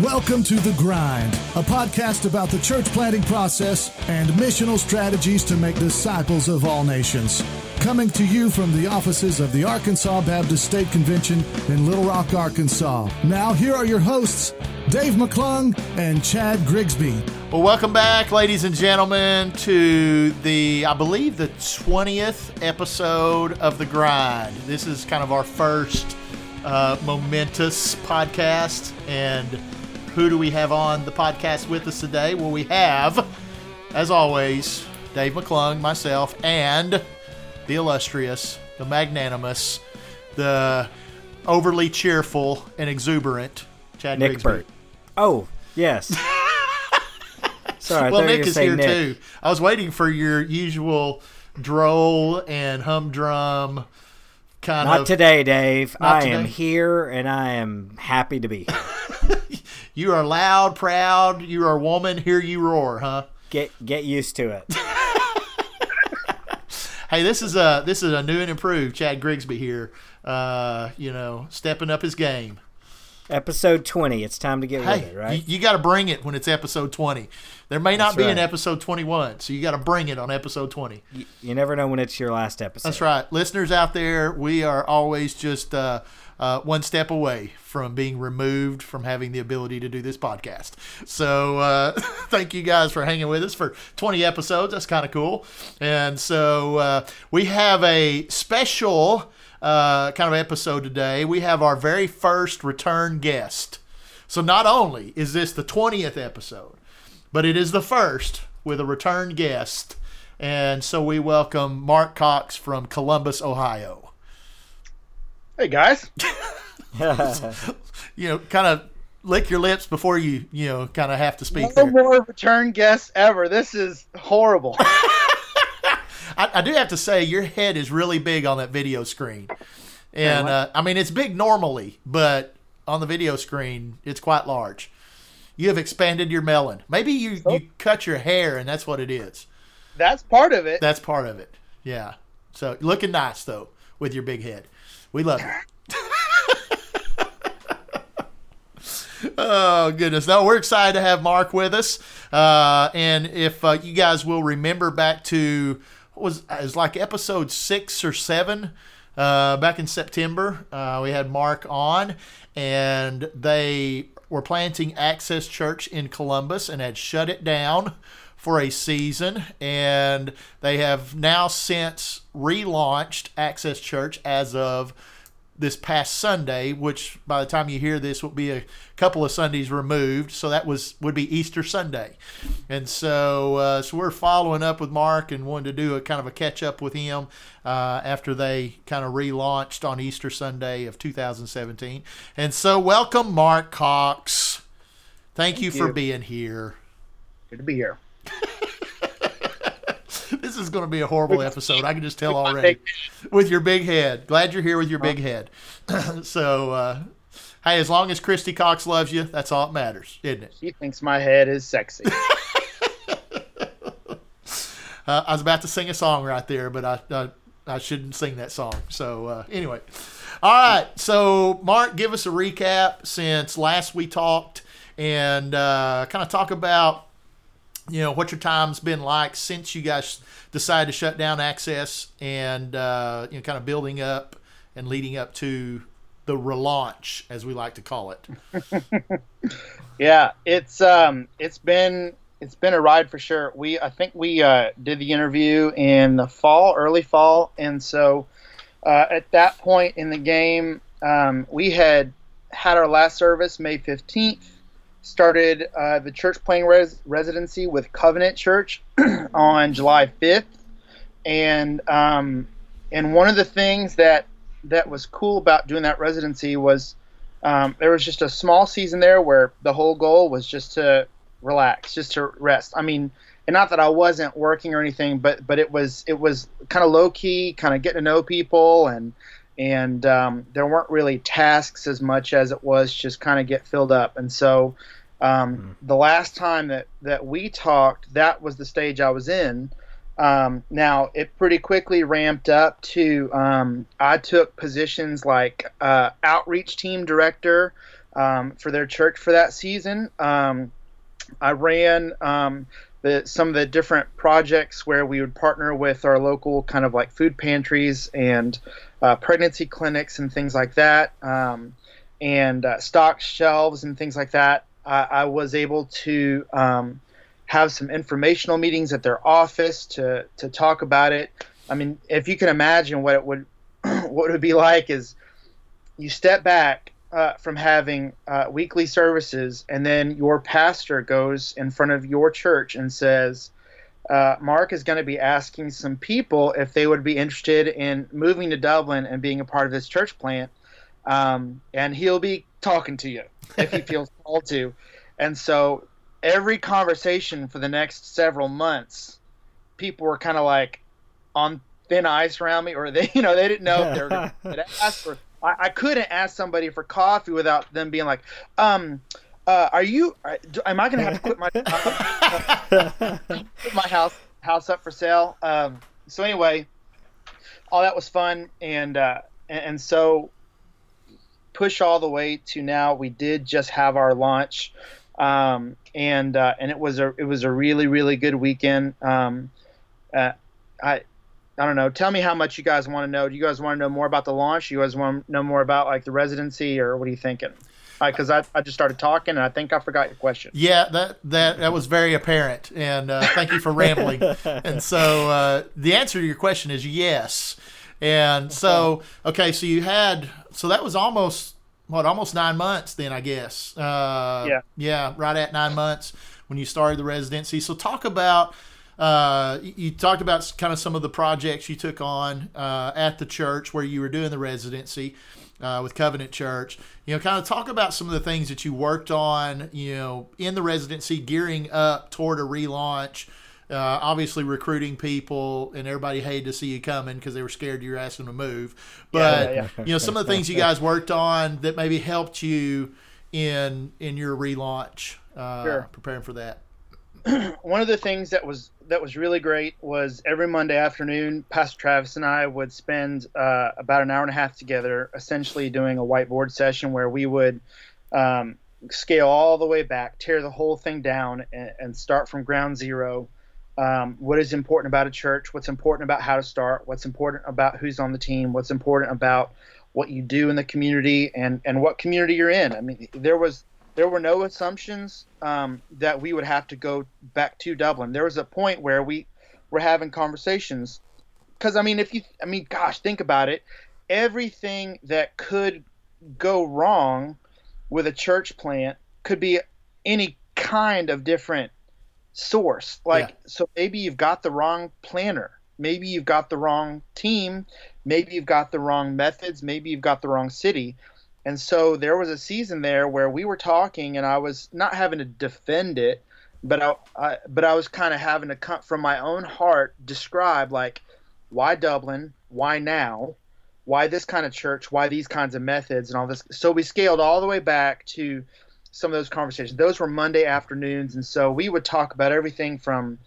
Welcome to The Grind, a podcast about the church planting process and missional strategies to make disciples of all nations. Coming to you from the offices of the Arkansas Baptist State Convention in Little Rock, Arkansas. Now, here are your hosts, Dave McClung and Chad Grigsby. Well, welcome back, ladies and gentlemen, to the, I believe, the 20th episode of The Grind. This is kind of our first uh, momentous podcast. And who do we have on the podcast with us today? Well, we have, as always, Dave McClung, myself, and the illustrious, the magnanimous, the overly cheerful and exuberant Chad Nick Grigsby. Burt. Oh, yes. Sorry, I well, Nick is here Nick. too. I was waiting for your usual droll and humdrum kind Not of. today, Dave. Not I am here and I am happy to be here. You are loud, proud. You are a woman. Hear you roar, huh? Get get used to it. Hey, this is a this is a new and improved Chad Grigsby here. Uh, you know, stepping up his game. Episode 20. It's time to get Hey, with it, right? you, you got to bring it when it's episode twenty. There may not That's be an episode twenty-one, so you got to bring it on episode twenty. you, you never know when it's your last episode. That's right. Listeners out there, we are always just uh, uh, one step away from being removed from having the ability to do this podcast. So uh, thank you guys for hanging with us for 20 episodes. That's kind of cool. And so uh, we have a special uh, kind of episode today. We have our very first return guest. So not only is this the 20th episode, but it is the first with a return guest. And so we welcome Mark Cox from Columbus, Ohio. Hey guys. You know, kind of lick your lips before you, you know, kind of have to speak No there. more return guests ever. This is horrible. I, I do have to say, your head is really big on that video screen. And uh, I mean, it's big normally, but on the video screen, it's quite large. You have expanded your melon. Maybe you, you cut your hair, and that's what it is. That's part of it. That's part of it. Yeah. So looking nice though with your big head. We love you. oh goodness! No, we're excited to have Mark with us. Uh, and if uh, you guys will remember back to was was like episode six or seven. Uh, back in September, uh, we had Mark on, and they were planting Access Church in Columbus and had shut it down for a season, and they have now since relaunched Access Church as of this past Sunday, which by the time you hear this will be a couple of Sundays removed. So that was would be Easter Sunday, and so uh, so we're following up with Mark and wanted to do a kind of a catch up with him uh, after they kind of relaunched on Easter Sunday of 2017. And so welcome Mark Cox. Thank, you, for being here. Good to be here. This is going to be a horrible episode. I can just tell already. With your big head. Glad you're here with your big head. so, uh, hey, as long as Christy Cox loves you, that's all that matters, isn't it? She thinks my head is sexy. Uh, I was about to sing a song right there, but I, I, I shouldn't sing that song. So, uh, anyway. All right. So, Mark, give us a recap since last we talked and uh, kind of talk about you know what your time's been like since you guys decided to shut down access and uh, you know kind of building up and leading up to the relaunch as we like to call it yeah, it's um it's been it's been a ride for sure. We I think we uh, did the interview in the fall, early fall, and so uh, at that point in the game, um, we had had our last service May fifteenth. Started uh, the church playing res- residency with Covenant Church on July fifth, and um, and one of the things that that was cool about doing that residency was um, there was just a small season there where the whole goal was just to relax, just to rest. I mean, and not that I wasn't working or anything, but but it was it was kind of low key, kind of getting to know people, and and um, there weren't really tasks as much as it was just kind of get filled up. And so um, the last time that that we talked, that was the stage I was in. Um, now it pretty quickly ramped up to um, I took positions like uh, outreach team director um, for their church for that season. Um, I ran um, the, some of the different projects where we would partner with our local kind of like food pantries and uh, pregnancy clinics and things like that, um, and uh, stock shelves and things like that. I, I was able to um, have some informational meetings at their office to to talk about it. I mean, if you can imagine what it would what it would be like is you step back uh, from having uh, weekly services, and then your pastor goes in front of your church and says, uh, Mark is going to be asking some people if they would be interested in moving to Dublin and being a part of this church plant. Um, and he'll be talking to you if he feels called to. And so every conversation for the next several months, people were kind of like on thin ice around me, or they, you know, they didn't know if they were going to ask for I, I couldn't ask somebody for coffee without them being like, um, uh, are you? Are, am I going to have to quit my uh, put my house house up for sale? Um, so anyway, all that was fun, and uh, and, and so push all the way to now. We did just have our launch, um, and uh, and it was a it was a really really good weekend. Um, uh, I I don't know. Tell me how much you guys want to know. Do you guys want to know more about the launch? Do you guys want to know more about like the residency, or what are you thinking? Because I, I just started talking and I think I forgot your question. Yeah, that that that was very apparent, and uh, thank you for rambling. and so uh, the answer to your question is yes. And so okay, so you had so that was almost what almost nine months then I guess. Uh, yeah, yeah, right at nine months when you started the residency. So talk about uh, you talked about kind of some of the projects you took on uh, at the church where you were doing the residency uh, with Covenant Church. You know, kind of talk about some of the things that you worked on, you know, in the residency, gearing up toward a relaunch. Uh, obviously, recruiting people, and everybody hated to see you coming because they were scared you were asking to move. But yeah, yeah. you know, some of the things you guys worked on that maybe helped you in in your relaunch, uh, sure. preparing for that. one of the things that was that was really great was every Monday afternoon, Pastor Travis and I would spend uh, about an hour and a half together, essentially doing a whiteboard session where we would um, scale all the way back, tear the whole thing down, and, and start from ground zero. Um, what is important about a church? What's important about how to start? What's important about who's on the team? What's important about what you do in the community and and what community you're in? I mean, there was there were no assumptions um, that we would have to go back to Dublin. There was a point where we were having conversations because I mean, if you, I mean, gosh, think about it. Everything that could go wrong with a church plant could be any kind of different source. Like, yeah. so maybe you've got the wrong planter. Maybe you've got the wrong team. Maybe you've got the wrong methods. Maybe you've got the wrong city. And so there was a season there where we were talking, and I was not having to defend it, but I, I but I was kind of having to come from my own heart describe like why Dublin, why now, why this kind of church, why these kinds of methods, and all this. So we scaled all the way back to some of those conversations. Those were Monday afternoons, and so we would talk about everything from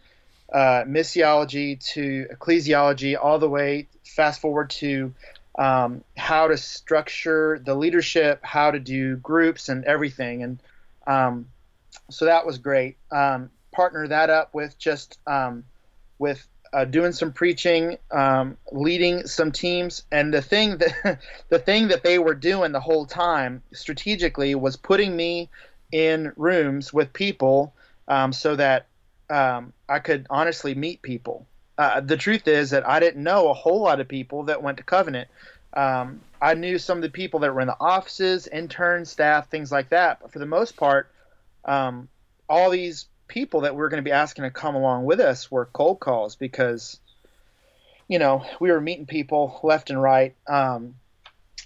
uh, missiology to ecclesiology, all the way fast forward to um, how to structure the leadership, how to do groups and everything. And um, so that was great. Um, partner that up with just um, with uh, doing some preaching, um, leading some teams, and the thing that the thing that they were doing the whole time strategically was putting me in rooms with people um, so that I could honestly meet people uh, the truth is that I didn't know a whole lot of people that went to Covenant. Um, I knew some of the people that were in the offices, interns, staff, things like that. But for the most part, um, all these people that we are going to be asking to come along with us were cold calls because, you know, we were meeting people left and right. Um,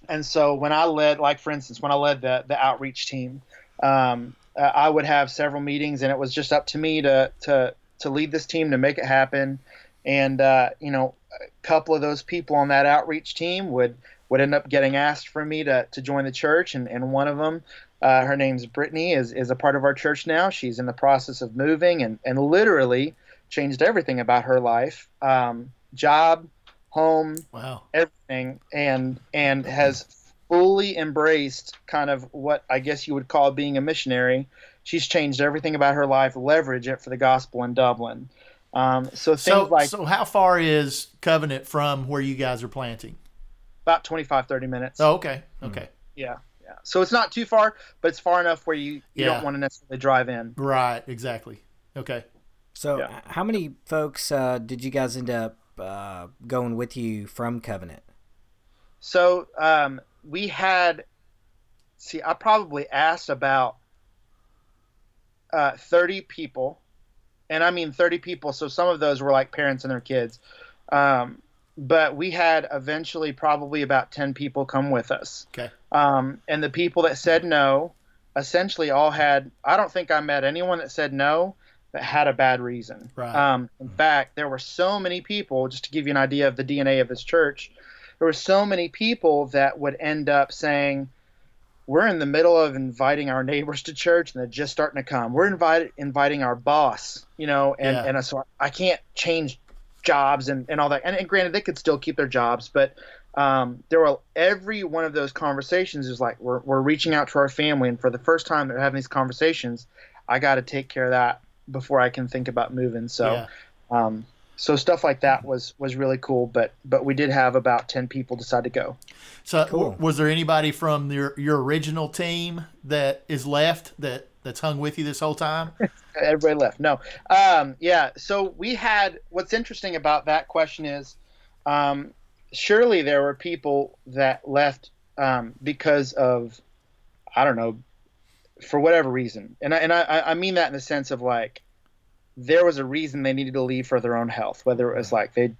and so when I led, like for instance, when I led the the outreach team, um, I would have several meetings, and it was just up to me to to to lead this team to make it happen and uh, you know a couple of those people on that outreach team would would end up getting asked for me to, to join the church and, and one of them uh, her name's brittany is, is a part of our church now she's in the process of moving and, and literally changed everything about her life, um, job, home, Wow. everything, and and has fully embraced kind of what I guess you would call being a missionary. She's changed everything about her life, leverage it for the gospel in Dublin. Um, so things So, like so how far is Covenant from where you guys are planting? about 25, 30 minutes. Oh, okay. Okay. Yeah, yeah. So it's not too far, but it's far enough where you, you Yeah. don't want to necessarily drive in. Right. Exactly. Okay. So, Yeah. how many folks uh, did you guys end up uh, going with you from Covenant? So um, we had, see, I probably asked about uh, 30 people, and I mean 30 people. So some of those were like parents and their kids. Um, but we had eventually probably about 10 people come with us. Okay. Um, and the people that said no essentially all had, I don't think I met anyone that said no that had a bad reason. Right. Um, in fact, there were so many people, just to give you an idea of the DNA of this church, there were so many people that would end up saying, we're in the middle of inviting our neighbors to church and they're just starting to come. We're invited, inviting our boss, you know, and, Yeah. and so I can't change jobs and, and all that. And, and granted, they could still keep their jobs, but um, there were every one of those conversations is like, we're, we're reaching out to our family. And for the first time they're having these conversations, I got to take care of that before I can think about moving. So, Yeah. um, so stuff like that was, was really cool, but, but we did have about 10 people decide to go. So, Cool. w- was there anybody from your your original team that is left that that's hung with you this whole time? everybody left no um, yeah so we had what's interesting about that question is um, surely there were people that left um, because of i don't know for whatever reason and I, and I, I mean that in the sense of like there was a reason they needed to leave for their own health whether it was like they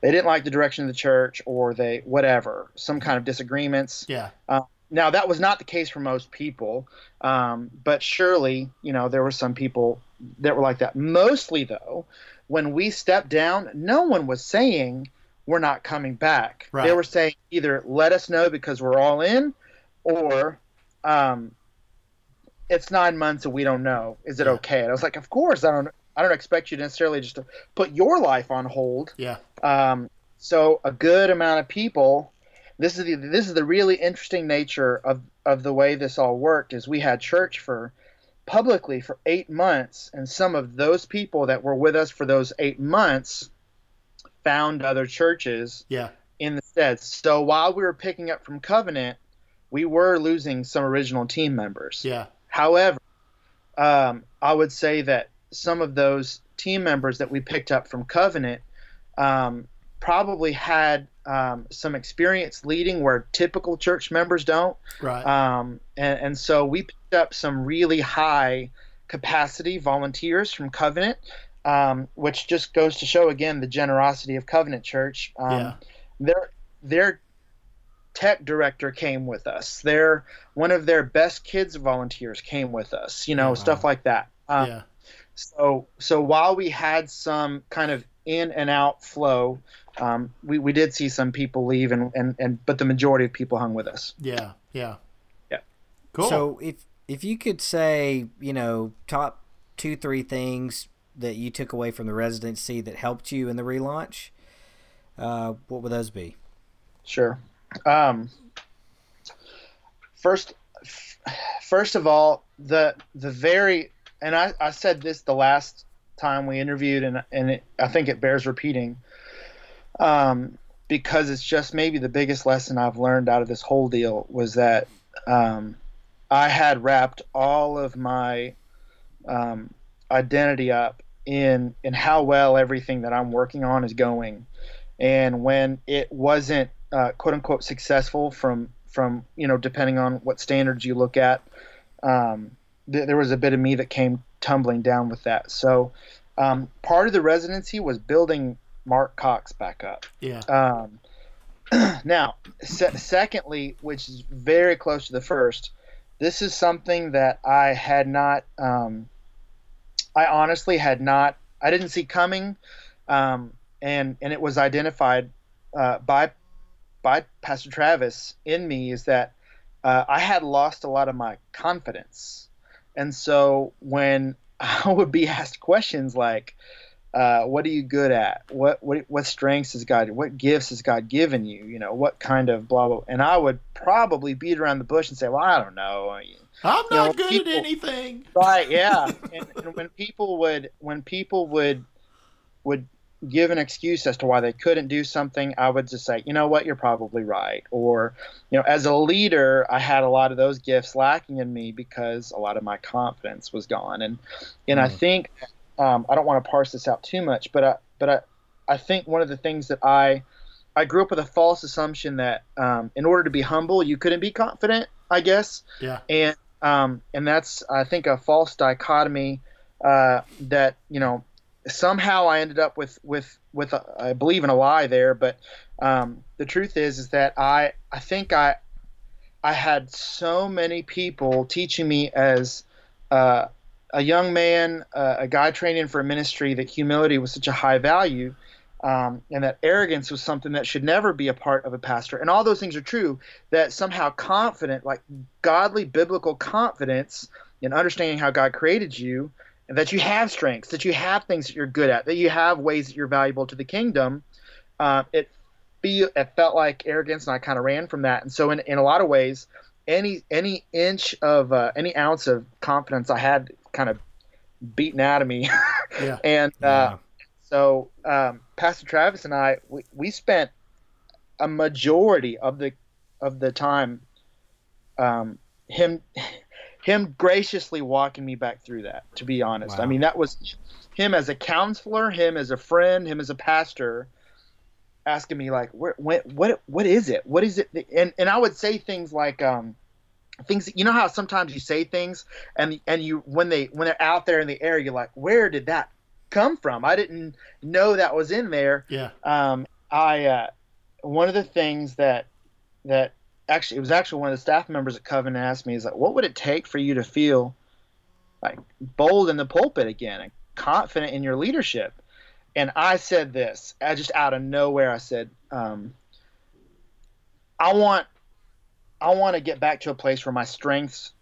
they didn't like the direction of the church or they whatever some kind of disagreements Yeah. Now that was not the case for most people, um, but surely you know there were some people that were like that. Mostly though, when we stepped down, no one was saying we're not coming back. Right. They were saying either let us know because we're all in, or um, it's nine months and we don't know. Is it okay? And I was like, of course I don't. I don't expect you to necessarily just to put your life on hold. Yeah. Um, so a good amount of people. This is the this is the really interesting nature of of the way this all worked. Is we had church for publicly for eight months, and some of those people that were with us for those eight months found other churches Yeah. in the stead. So while we were picking up from Covenant, we were losing some original team members. Yeah. However, um, I would say that some of those team members that we picked up from Covenant um, probably had um, some experience leading where typical church members don't. Right. Um, and, and so we picked up some really high capacity volunteers from Covenant, um, which just goes to show again the generosity of Covenant Church. Um, Yeah. Their their tech director came with us. Their one of their best kids volunteers came with us. You know, Wow. stuff like that. Um, yeah. so so while we had some kind of in and out flow, um, we, we did see some people leave and, and, and but the majority of people hung with us. Yeah. Yeah. Yeah. Cool. So, if if you could say, you know, top two, three things that you took away from the residency that helped you in the relaunch, uh, what would those be? Sure. Um, first, f- first of all, the the very and I, I said this the last time we interviewed, and and it, I think it bears repeating, um, because it's just maybe the biggest lesson I've learned out of this whole deal was that um, I had wrapped all of my um, identity up in in how well everything that I'm working on is going, and when it wasn't uh, quote unquote successful from from you know depending on what standards you look at um, th- there was a bit of me that came tumbling down with that. So um, part of the residency was building mark cox back up yeah. um, now se- secondly which is very close to the first this is something that i had not um, i honestly had not i didn't see coming um, and and it was identified uh, by by Pastor Travis in me is that uh, I had lost a lot of my confidence, and so when I would be asked questions like, uh, what are you good at? What, what what strengths has God? What gifts has God given you? You know, what kind of blah blah. And I would probably beat around the bush and say, well, I don't know. I'm not know, good people, at anything. Right? Yeah. and, and when people would when people would would give an excuse as to why they couldn't do something, I would just say, you know what, you're probably right. Or, you know, as a leader, I had a lot of those gifts lacking in me because a lot of my confidence was gone. And and mm. I think um, I don't want to parse this out too much, but I, but I, I think one of the things that I I grew up with a false assumption that um, in order to be humble, you couldn't be confident. I guess. Yeah. And um, and that's I think a false dichotomy uh, that you know somehow I ended up with with with a, I believe in a lie there, but um, the truth is is that I I think I I had so many people teaching me as uh, a young man, uh, a guy training for a ministry, that humility was such a high value. Um, and that arrogance was something that should never be a part of a pastor. And all those things are true. That somehow confident, like godly biblical confidence in understanding how God created you, and that you have strengths, that you have things that you're good at, that you have ways that you're valuable to the kingdom. Uh, it feel it felt like arrogance, and I kind of ran from that. And so, in, in a lot of ways, any any inch of uh, any ounce of confidence I had kind of beaten out of me. yeah. and uh, yeah. so, um, Pastor Travis and I, we, we spent a majority of the of the time um, him him graciously walking me back through that. To be honest, wow. I mean that was him as a counselor, him as a friend, him as a pastor, asking me like, "Where, what, what, what is it? What is it?" And and I would say things like, um, things. You know how sometimes you say things and and you when they when they're out there in the air, you're like, "Where did that come from? I didn't know that was in there." Yeah. Um, I uh, one of the things that that actually it was actually one of the staff members at Covenant asked me is like, what would it take for you to feel like bold in the pulpit again and confident in your leadership? And I said this, I just out of nowhere, I said, um, I want, I want to get back to a place where my strengths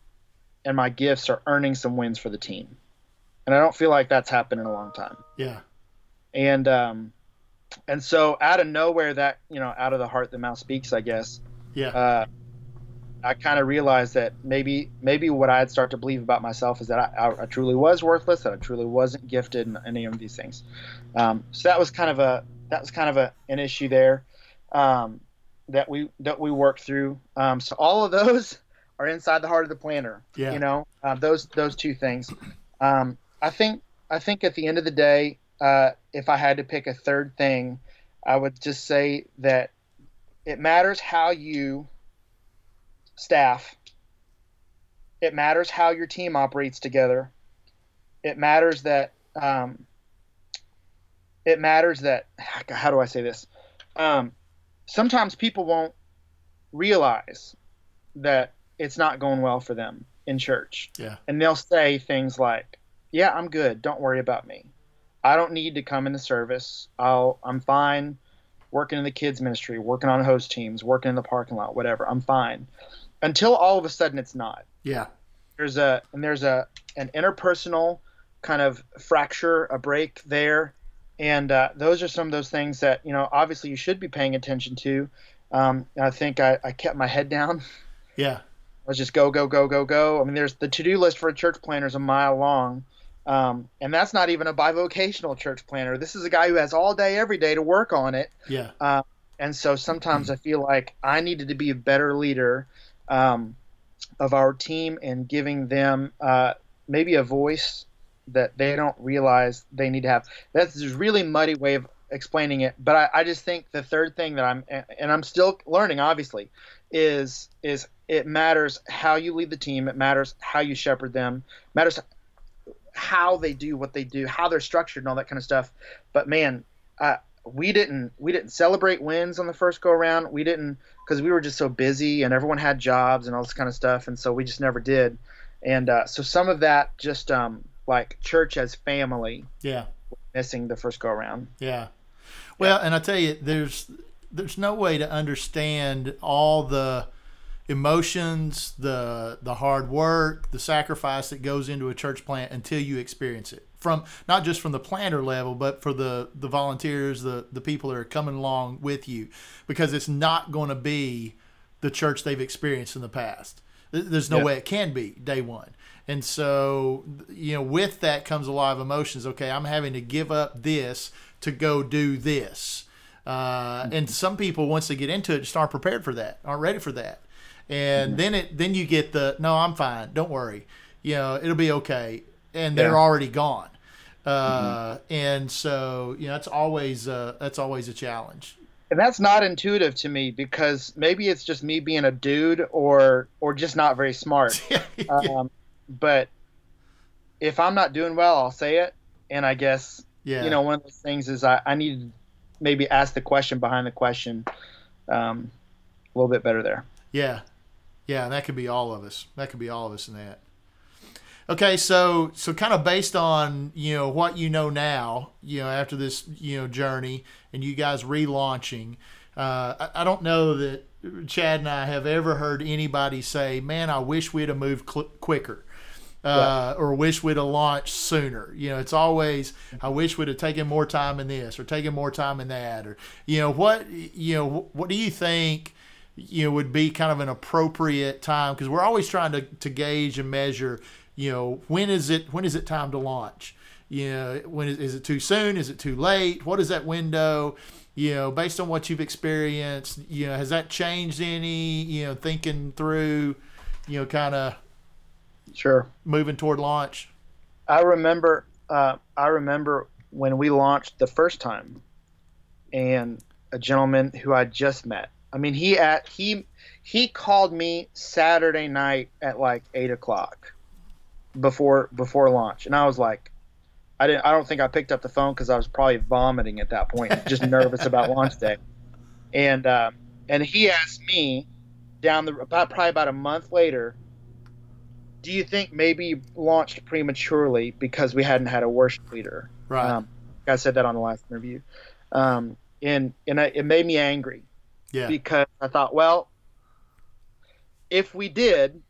and my gifts are earning some wins for the team, and I don't feel like that's happened in a long time. Yeah. And um, and so out of nowhere, that you know, out of the heart, the mouth speaks, I guess yeah. Uh, I kind of realized that maybe maybe what I'd start to believe about myself is that I, I, I truly was worthless, that I truly wasn't gifted in any of these things. Um, so that was kind of a that was kind of a, an issue there um, that we that we work through. Um, so all of those are inside the heart of the planter. Yeah. You know uh, those those two things. Um, I think I think at the end of the day, uh, if I had to pick a third thing, I would just say that it matters how you staff. It matters how your team operates together. It matters that um, it matters that how do I say this? Um, sometimes people won't realize that it's not going well for them in church. Yeah. And they'll say things like, "Yeah, I'm good. Don't worry about me. I don't need to come into service. I'll I'm fine working in the kids ministry, working on host teams, working in the parking lot, whatever. I'm fine. Until all of a sudden it's not. Yeah. There's a and there's a an interpersonal kind of fracture, a break there, and uh, those are some of those things that you know obviously you should be paying attention to. Um, I think I, I kept my head down. Yeah. Let's just go, go, go, go, go. I mean, there's the to-do list for a church planter is a mile long. Um, and that's not even a bivocational church planter This is a guy who has all day, every day to work on it. Yeah. Uh, and so sometimes I feel like I needed to be a better leader um, of our team and giving them uh, maybe a voice that they don't realize they need to have. That's a really muddy way of explaining it. But I, I just think the third thing that I'm, and I'm still learning, obviously, is is it matters how you lead the team. It matters how you shepherd them. It matters how they do what they do, how they're structured, and all that kind of stuff. But man, uh, we didn't we didn't celebrate wins on the first go around. We didn't because we were just so busy and everyone had jobs and all this kind of stuff, and so we just never did. And uh, so some of that just um, like church as family, yeah, missing the first go around. Yeah. Well, yeah. and I tell you, there's there's no way to understand all the emotions, the the hard work, the sacrifice that goes into a church plant until you experience it from not just from the planter level, but for the the volunteers, the the people that are coming along with you, because it's not going to be the church they've experienced in the past. There's no way it can be day one. And so, you know, with that comes a lot of emotions. Okay, I'm having to give up this to go do this. Uh, and some people, once they get into it, just aren't prepared for that, aren't ready for that. And mm-hmm. then it, then you get the no, I'm fine, don't worry, you know, it'll be okay, and they're yeah. already gone. Uh, mm-hmm. And so, you know, that's always uh, that's always a challenge and that's not intuitive to me because maybe it's just me being a dude or or just not very smart yeah. um, but if i'm not doing well i'll say it. And i guess yeah. you know one of those things is i, I need to maybe ask the question behind the question um, a little bit better there. Yeah. Yeah that could be all of us. That could be all of us in that. Okay, so so kind of based on you know what you know now, you know after this you know journey and you guys relaunching, uh, I, I, don't know that Chad and I have ever heard anybody say, "Man, I wish we'd have moved cl- quicker." Uh, or wish we'd have launched sooner. You know, it's always I wish we'd have taken more time in this or taken more time in that or you know what you know what do you think you know would be kind of an appropriate time? Because we're always trying to, to gauge and measure you know when is it when is it time to launch? You know when is, is it too soon? Is it too late? What is that window? You know based on what you've experienced you know has that changed any you know thinking through you know kind of sure moving toward launch i remember uh, i remember when we launched the first time and a gentleman who i just met i mean he at he he called me saturday night at like eight o'clock before before launch, and I was like, I didn't. I don't think I picked up the phone because I was probably vomiting at that point, just nervous about launch day. And uh, and he asked me down the about probably about a month later, do you think maybe launched prematurely because we hadn't had a worship leader? Right. Um, I said that on the last interview, um, and and I, it made me angry. Yeah. Because I thought, well, if we did,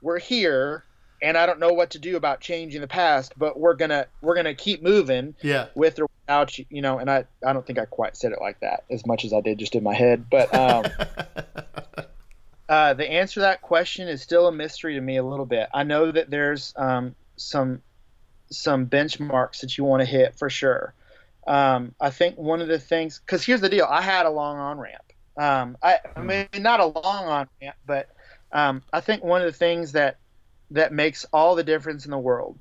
we're here and I don't know what to do about changing the past, but we're gonna we're gonna keep moving. Yeah. With or without you, you know, and I I don't think I quite said it like that as much as I did just in my head, but um, uh, the answer to that question is still a mystery to me a little bit. I know that there's um, some some benchmarks that you want to hit for sure. Um, I think one of the things, because here's the deal, I had a long on ramp. Um, I, I mean, not a long on ramp, but um, I think one of the things that that makes all the difference in the world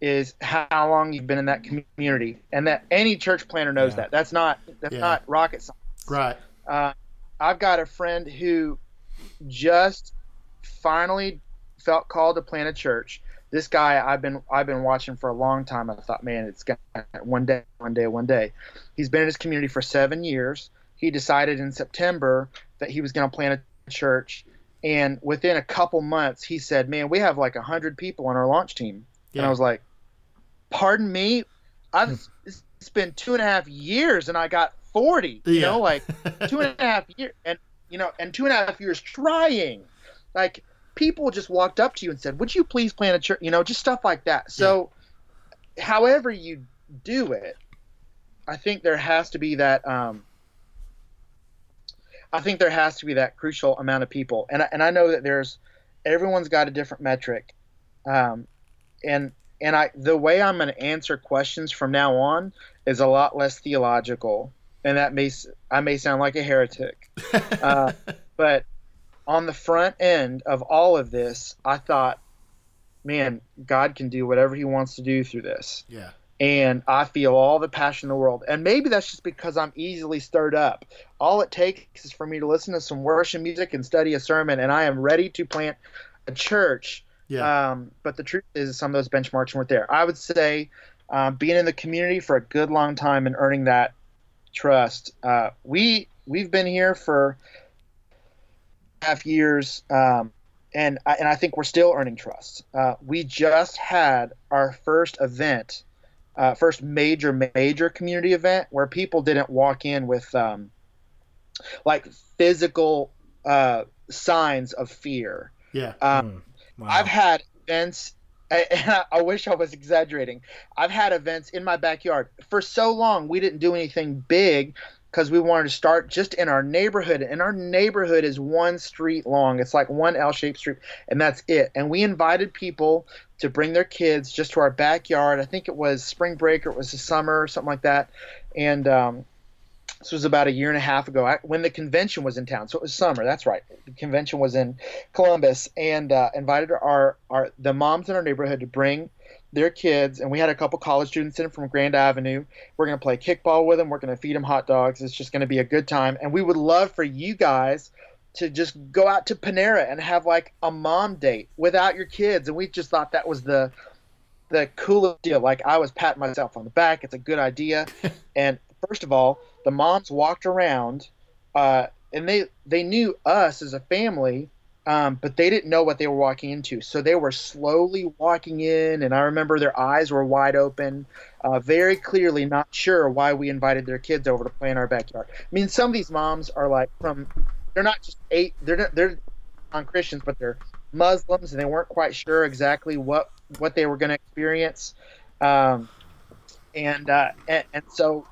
is how long you've been in that community, and that any church planter knows yeah. that. That's not that's yeah. not rocket science. Right. Uh, I've got a friend who just finally felt called to plant a church. This guy I've been I've been watching for a long time. I thought, man, it's gonna one day, one day, one day. He's been in his community for seven years. He decided in September that he was going to plant a church and within a couple months, he said, "Man, we have like a hundred people on our launch team." Yeah. And I was like, "Pardon me, I've hmm. it's been two and a half years, and I got forty. You yeah. know, like two and a half years, and you know, and two and a half years trying. Like people just walked up to you and said, "Would you please plant a church?" You know, just stuff like that. So, yeah. however you do it, I think there has to be that um, I think there has to be that crucial amount of people, and I, and I know that there's everyone's got a different metric, um, and and I the way I'm going to answer questions from now on is a lot less theological, and that may I may sound like a heretic, uh, but on the front end of all of this, I thought, man, God can do whatever He wants to do through this. Yeah and I feel all the passion in the world. And maybe that's just because I'm easily stirred up. All it takes is for me to listen to some worship music and study a sermon, and I am ready to plant a church. Yeah. Um, but the truth is, some of those benchmarks weren't there. I would say um, being in the community for a good long time and earning that trust. Uh, we we've been here for half years. Um, and I, and I think we're still earning trust. Uh, we just had our first event uh, first major major community event where people didn't walk in with um, like physical uh, signs of fear. Yeah. Um, mm. wow. I've had events I, I wish I was exaggerating. I've had events in my backyard for so long. We didn't do anything big because we wanted to start just in our neighborhood. And our neighborhood is one street long. It's like one L-shaped street, and that's it. And we invited people to bring their kids just to our backyard. I think it was spring break or it was the summer or something like that. And um, this was about a year and a half ago when the convention was in town. So it was summer. That's right. The convention was in Columbus, and uh, invited our our the moms in our neighborhood to bring their kids, and we had a couple college students in from Grand Avenue. We're going to play kickball with them. We're going to feed them hot dogs. It's just going to be a good time, and we would love for you guys to just go out to Panera and have like a mom date without your kids. And we just thought that was the the coolest deal. Like I was patting myself on the back. It's a good idea. and first of all, the moms walked around, uh, and they they knew us as a family, um, but they didn't know what they were walking into. So they were slowly walking in, and I remember their eyes were wide open, uh, very clearly not sure why we invited their kids over to play in our backyard. I mean, some of these moms are like from, they're not just eight, they're not, they're on Christians, but they're Muslims, and they weren't quite sure exactly what what they were going to experience. Um, and, uh, and and so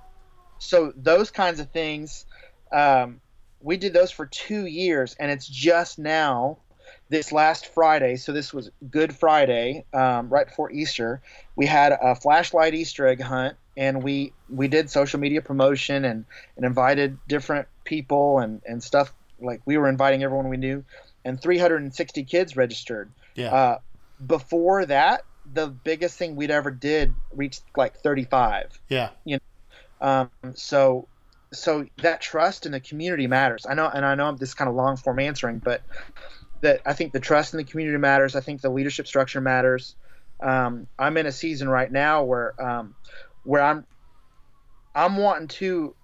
so those kinds of things um, we did those for two years and it's just now this last friday so this was good friday um, right before easter we had a flashlight easter egg hunt and we we did social media promotion and, and invited different people and, and stuff like we were inviting everyone we knew and 360 kids registered. Yeah. Uh, before that the biggest thing we'd ever did reached like 35 yeah. You know um, so so that trust in the community matters. I know, and I know I'm this kind of long form answering, but that I think the trust in the community matters. I think the leadership structure matters. Um, I'm in a season right now where um, where I'm I'm wanting to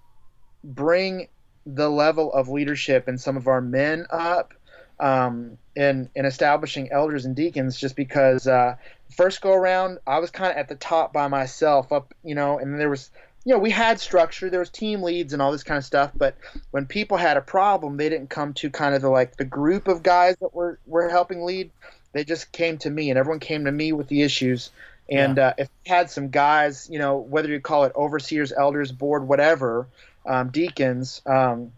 bring the level of leadership in some of our men up um, in in establishing elders and deacons just because uh, first go around I was kind of at the top by myself up you know and there was you know, we had structure, there was team leads and all this kind of stuff, but when people had a problem, they didn't come to kind of the like the group of guys that were were helping lead. They just came to me, and everyone came to me with the issues. And yeah. uh, if had some guys, you know, whether you call it overseers, elders, board, whatever, um, deacons, um,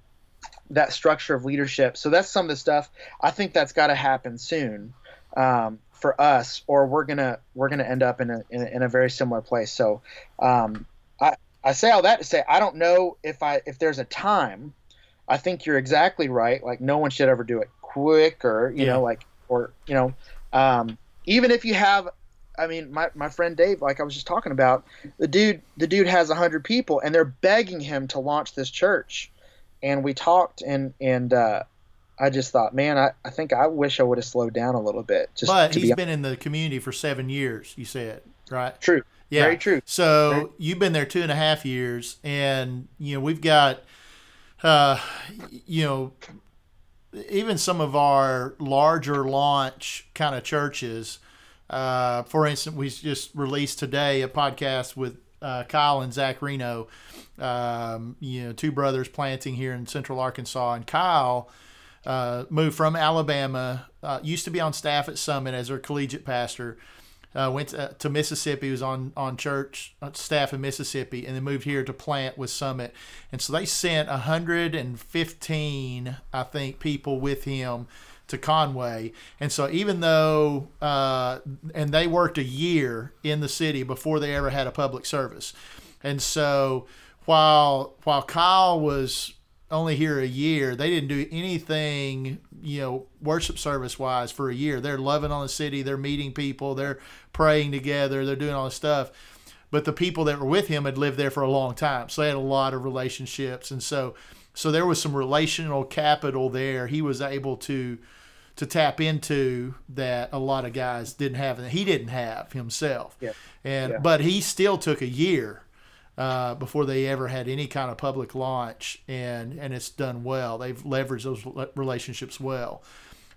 that structure of leadership. So that's some of the stuff. I think that's got to happen soon um, for us, or we're gonna we're gonna end up in a in a, in a very similar place. So um, I say all that to say I don't know if I if there's a time. I think you're exactly right. Like no one should ever do it quicker, you yeah. know like or you know um, even if you have I mean, my, my friend Dave, like I was just talking about, the dude the dude has hundred people, and they're begging him to launch this church. And we talked, and and uh, I just thought, man, I, I think I wish I would have slowed down a little bit. Just but he's be been in the community for seven years. You said right? True. Yeah. Very true. So Very- you've been there two and a half years, and you know we've got, uh, you know, even some of our larger launch kind of churches. Uh, for instance, we just released today a podcast with uh, Kyle and Zach Reno, um, you know, two brothers planting here in Central Arkansas, and Kyle. Uh, moved from Alabama, uh, used to be on staff at Summit as their collegiate pastor, uh, went to, uh, to, Mississippi, was on on church uh, staff in Mississippi, and then moved here to plant with Summit. And so they sent 115, I think, people with him to Conway. And so even though, uh, and they worked a year in the city before they ever had a public service. And so while while Kyle was only here a year. They didn't do anything, you know, worship service wise for a year. They're loving on the city. They're meeting people. They're praying together. They're doing all this stuff. But the people that were with him had lived there for a long time, so they had a lot of relationships, and so so there was some relational capital there. He was able to to tap into that a lot of guys didn't have, and he didn't have himself. Yeah. And yeah. but he still took a year uh, before they ever had any kind of public launch, and and it's done well. They've leveraged those relationships well.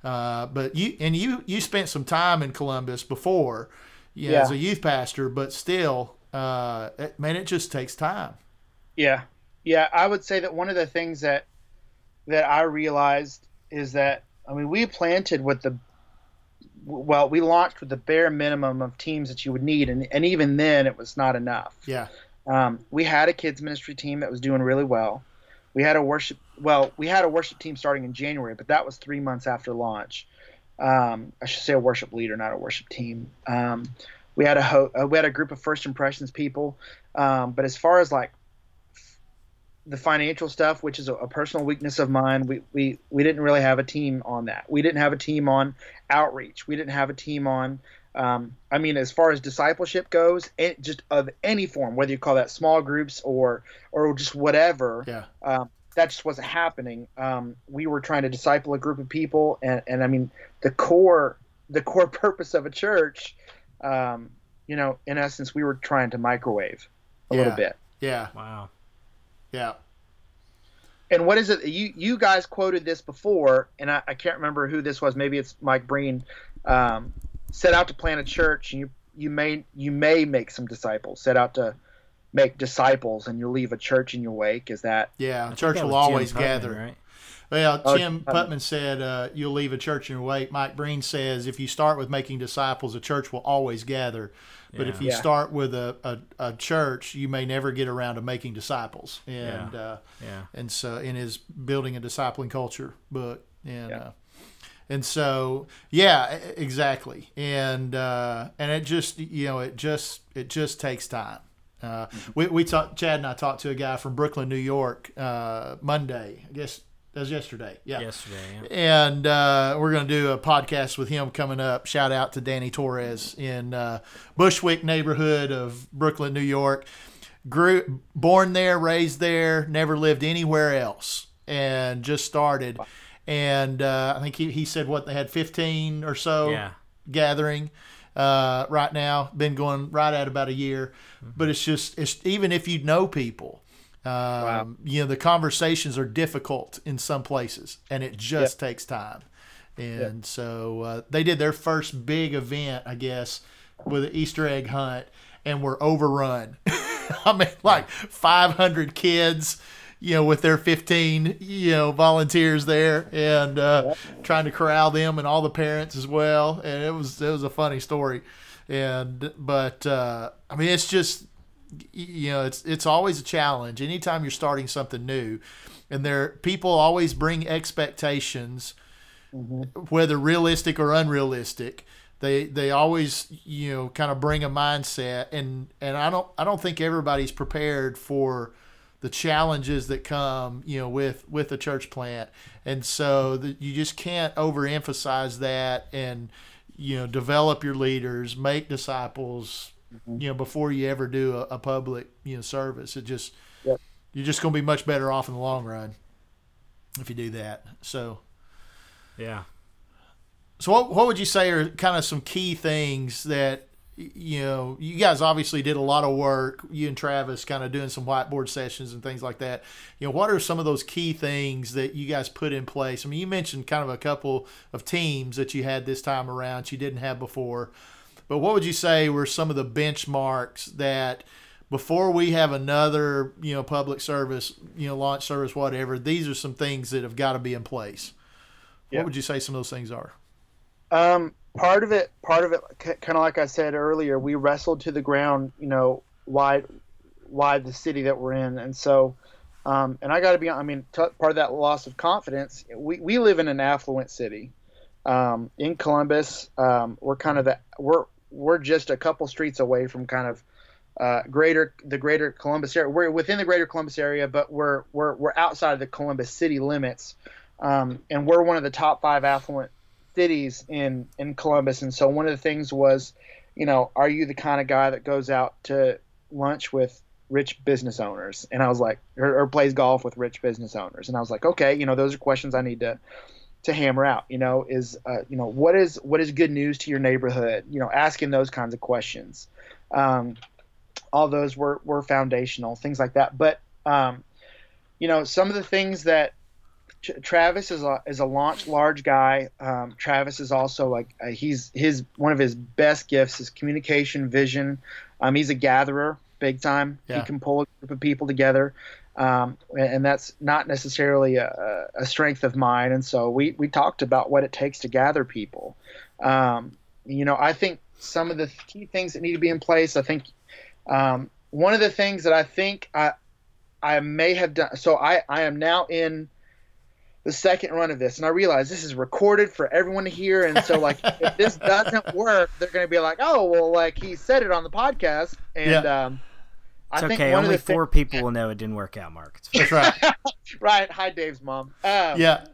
Uh, but you and you you spent some time in Columbus before, you know, yeah. as a youth pastor, but still, uh, it, man, it just takes time. Yeah, yeah. I would say that one of the things that that I realized is that I mean we planted with the well, we launched with the bare minimum of teams that you would need, and and even then, it was not enough. Yeah. Um, we had a kids ministry team that was doing really well. We had a worship well, we had a worship team starting in January, but that was three months after launch. Um, I should say a worship leader, not a worship team. Um, we had a ho- uh, we had a group of first impressions people, um, but as far as like the financial stuff, which is a, a, personal weakness of mine, we, we we didn't really have a team on that. We didn't have a team on outreach. We didn't have a team on. Um, I mean, as far as discipleship goes, it, just of any form, whether you call that small groups or or just whatever. Yeah. Um, that just wasn't happening. Um, we were trying to disciple a group of people, and, and I mean the core the core purpose of a church, um, you know, in essence, we were trying to microwave a yeah. little bit. Yeah. Wow. Yeah. And what is it? You you guys quoted this before, and I, I can't remember who this was. Maybe it's Mike Breen. Um, set out to plant a church, and you you may you may make some disciples. Set out to make disciples and you'll leave a church in your wake. Is that? Yeah, church will always Putman, gather. right? Well, Oh, Jim um, Putman said uh, you'll leave a church in your wake. Mike Breen says if you start with making disciples, a church will always gather. But if you Yeah. start with a, a, a church, you may never get around to making disciples. And uh, Yeah. and so in his building a discipling culture book and Yeah. uh, and so yeah exactly and uh, and it just you know it just it just takes time uh, we, we talked chad and i talked to a guy from brooklyn new york uh, monday i guess that was yesterday yeah Yesterday. Yeah. and uh, we're going to do a podcast with him coming up. Shout out to Danny Torres in uh, Bushwick neighborhood of Brooklyn, New York. Grew, born there, raised there, never lived anywhere else, and just started. And uh, I think he, he said what they had 15 or so Yeah. gathering uh, right now. Been going right at about a year, but it's just it's even if you know people, um, you know the conversations are difficult in some places, and it just takes time. And so uh, they did their first big event, I guess, with an Easter egg hunt, and were overrun. I mean, like 500 kids, you know, with their 15, you know, volunteers there, and uh, trying to corral them and all the parents as well. And it was it was a funny story, and but uh, I mean, it's just you know, it's it's always a challenge. Anytime you're starting something new, and there people always bring expectations whether realistic or unrealistic they they always you know kind of bring a mindset and and I don't I don't think everybody's prepared for the challenges that come you know with with a church plant and so the, you just can't overemphasize that and you know develop your leaders make disciples mm-hmm. you know before you ever do a, a public you know service it just Yep. you're just going to be much better off in the long run if you do that so Yeah. so what what would you say are kind of some key things that y- you know you guys obviously did a lot of work you and Travis kind of doing some whiteboard sessions and things like that. You know what are some of those key things that you guys put in place? I mean you mentioned kind of a couple of teams that you had this time around you didn't have before. But what would you say were some of the benchmarks that before we have another you know public service you know launch service whatever these are some things that have got to be in place? What would you say some of those things are? Um, part of it, part of it, kind of like I said earlier, we wrestled to the ground, you know, why, why the city that we're in, and so, um, and I got to be, I mean, t- part of that loss of confidence. We we live in an affluent city, um, in Columbus. Um, we're kind of the we're we're just a couple streets away from kind of. Uh, greater the greater Columbus area. We're within the greater Columbus area, but we're we're we're outside of the Columbus city limits, um, and we're one of the top five affluent cities in in Columbus. And so one of the things was, you know, are you the kind of guy that goes out to lunch with rich business owners? And I was like, or, or plays golf with rich business owners. And I was like, okay, you know, those are questions I need to to hammer out. You know, is uh, you know what is what is good news to your neighborhood? You know, asking those kinds of questions. Um, all those were were foundational things like that. But um, you know, some of the things that Travis is a is a launch large guy. Um, Travis is also like uh, he's his one of his best gifts is communication, vision. Um, he's a gatherer, big time. Yeah. He can pull a group of people together. um, and that's not necessarily a, a, strength of mine. And so we we talked about what it takes to gather people. Um, you know, I think some of the key things that need to be in place. I think um, one of the things that I think I I may have done. So I I am now in the second run of this, and I realize this is recorded for everyone to hear. And so, like, if this doesn't work, they're going to be like, "Oh, well, like he said it on the podcast." And yeah. um, I it's okay. Only four things, people will know it didn't work out, Mark. That's right. right. Hi, Dave's mom. Um, yeah.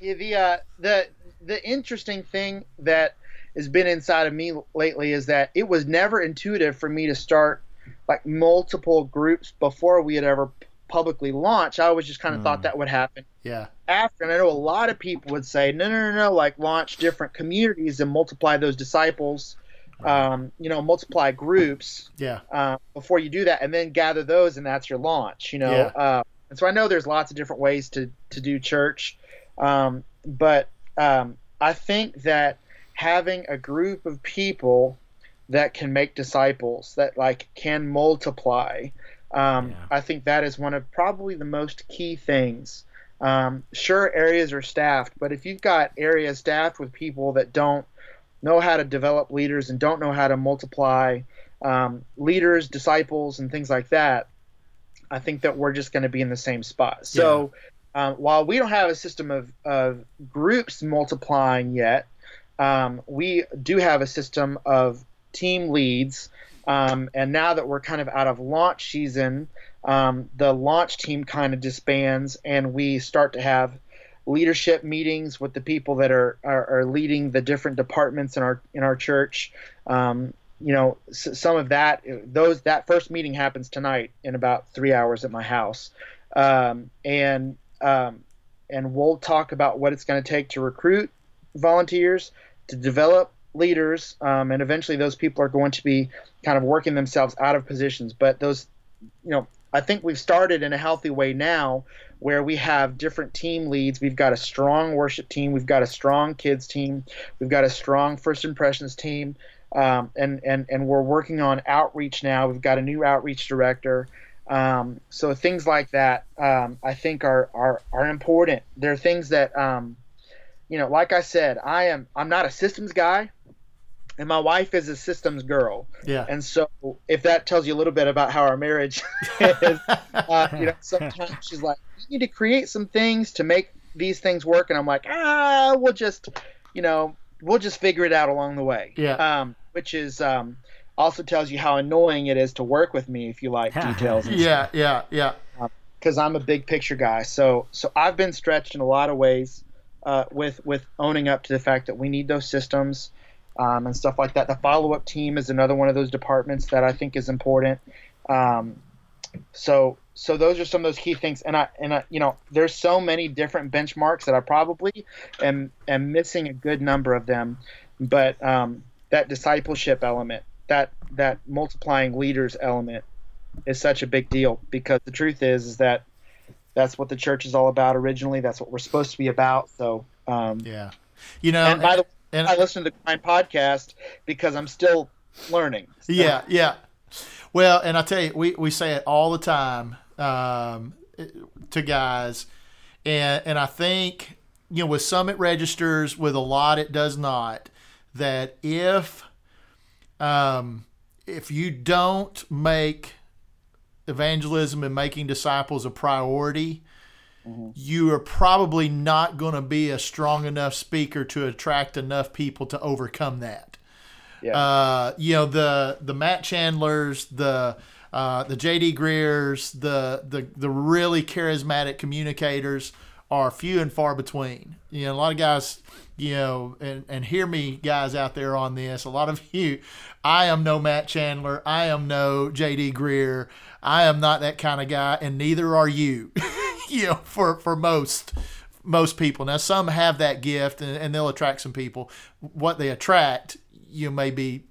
The uh, the the interesting thing that has been inside of me lately is that it was never intuitive for me to start like multiple groups before we had ever publicly launched. I always just kind of mm. thought that would happen. Yeah. After, and I know a lot of people would say, no, no, no, no, like launch different communities and multiply those disciples. Um, you know, multiply groups. Yeah. Uh, before you do that, and then gather those, and that's your launch. You know. Yeah. Uh, and so I know there's lots of different ways to to do church, um, but um, I think that having a group of people that can make disciples that like can multiply um, yeah. i think that is one of probably the most key things um, sure areas are staffed but if you've got areas staffed with people that don't know how to develop leaders and don't know how to multiply um, leaders disciples and things like that i think that we're just going to be in the same spot so um, while we don't have a system of, of groups multiplying yet um, we do have a system of team leads. Um, and now that we're kind of out of launch season, um, the launch team kind of disbands, and we start to have leadership meetings with the people that are, are, are leading the different departments in our in our church. Um, you know, some of that those that first meeting happens tonight in about three hours at my house, um, and um, and we'll talk about what it's going to take to recruit volunteers, to develop leaders, um, and eventually those people are going to be kind of working themselves out of positions. But those, you know, I think we've started in a healthy way now where we have different team leads. We've got a strong worship team, we've got a strong kids team, we've got a strong first impressions team, um, and, and, and we're working on outreach now. We've got a new outreach director. Um, so things like that, um, I think are, are, are important. There are things that, um, you know, like I said, I am I'm not a systems guy, and my wife is a systems girl. Yeah. And so, if that tells you a little bit about how our marriage is, uh, you know, sometimes she's like, "You need to create some things to make these things work," and I'm like, "Ah, we'll just, you know, we'll just figure it out along the way." Yeah. Um, which is um, also tells you how annoying it is to work with me if you like details. yeah, yeah, yeah. Because um, I'm a big picture guy, so so I've been stretched in a lot of ways uh, with with owning up to the fact that we need those systems um, and stuff like that. The follow up team is another one of those departments that I think is important. Um, so so those are some of those key things and i and I, you know there's so many different benchmarks that i probably am am missing a good number of them but um, that discipleship element that that multiplying leaders element is such a big deal because the truth is is that that's what the church is all about originally. That's what we're supposed to be about. So um, yeah, you know. And by the way, and, I listen to the Grind podcast because I'm still learning. So. Yeah, yeah. Well, and I tell you, we, we say it all the time um, to guys, and and I think you know with some it registers, with a lot it does not. That if um, if you don't make evangelism and making disciples a priority, mm-hmm. you are probably not going to be a strong enough speaker to attract enough people to overcome that. Yeah. Uh, you know the the Matt Chandlers, the uh, the JD Greears, the the the really charismatic communicators are few and far between. You know, a lot of guys, you know, and, and hear me, guys out there on this. A lot of you, I am no Matt Chandler. I am no JD Greear. I am not that kind of guy, and neither are you. you know, for for most most people. Now, some have that gift, and, and they'll attract some people. What they attract, you may be,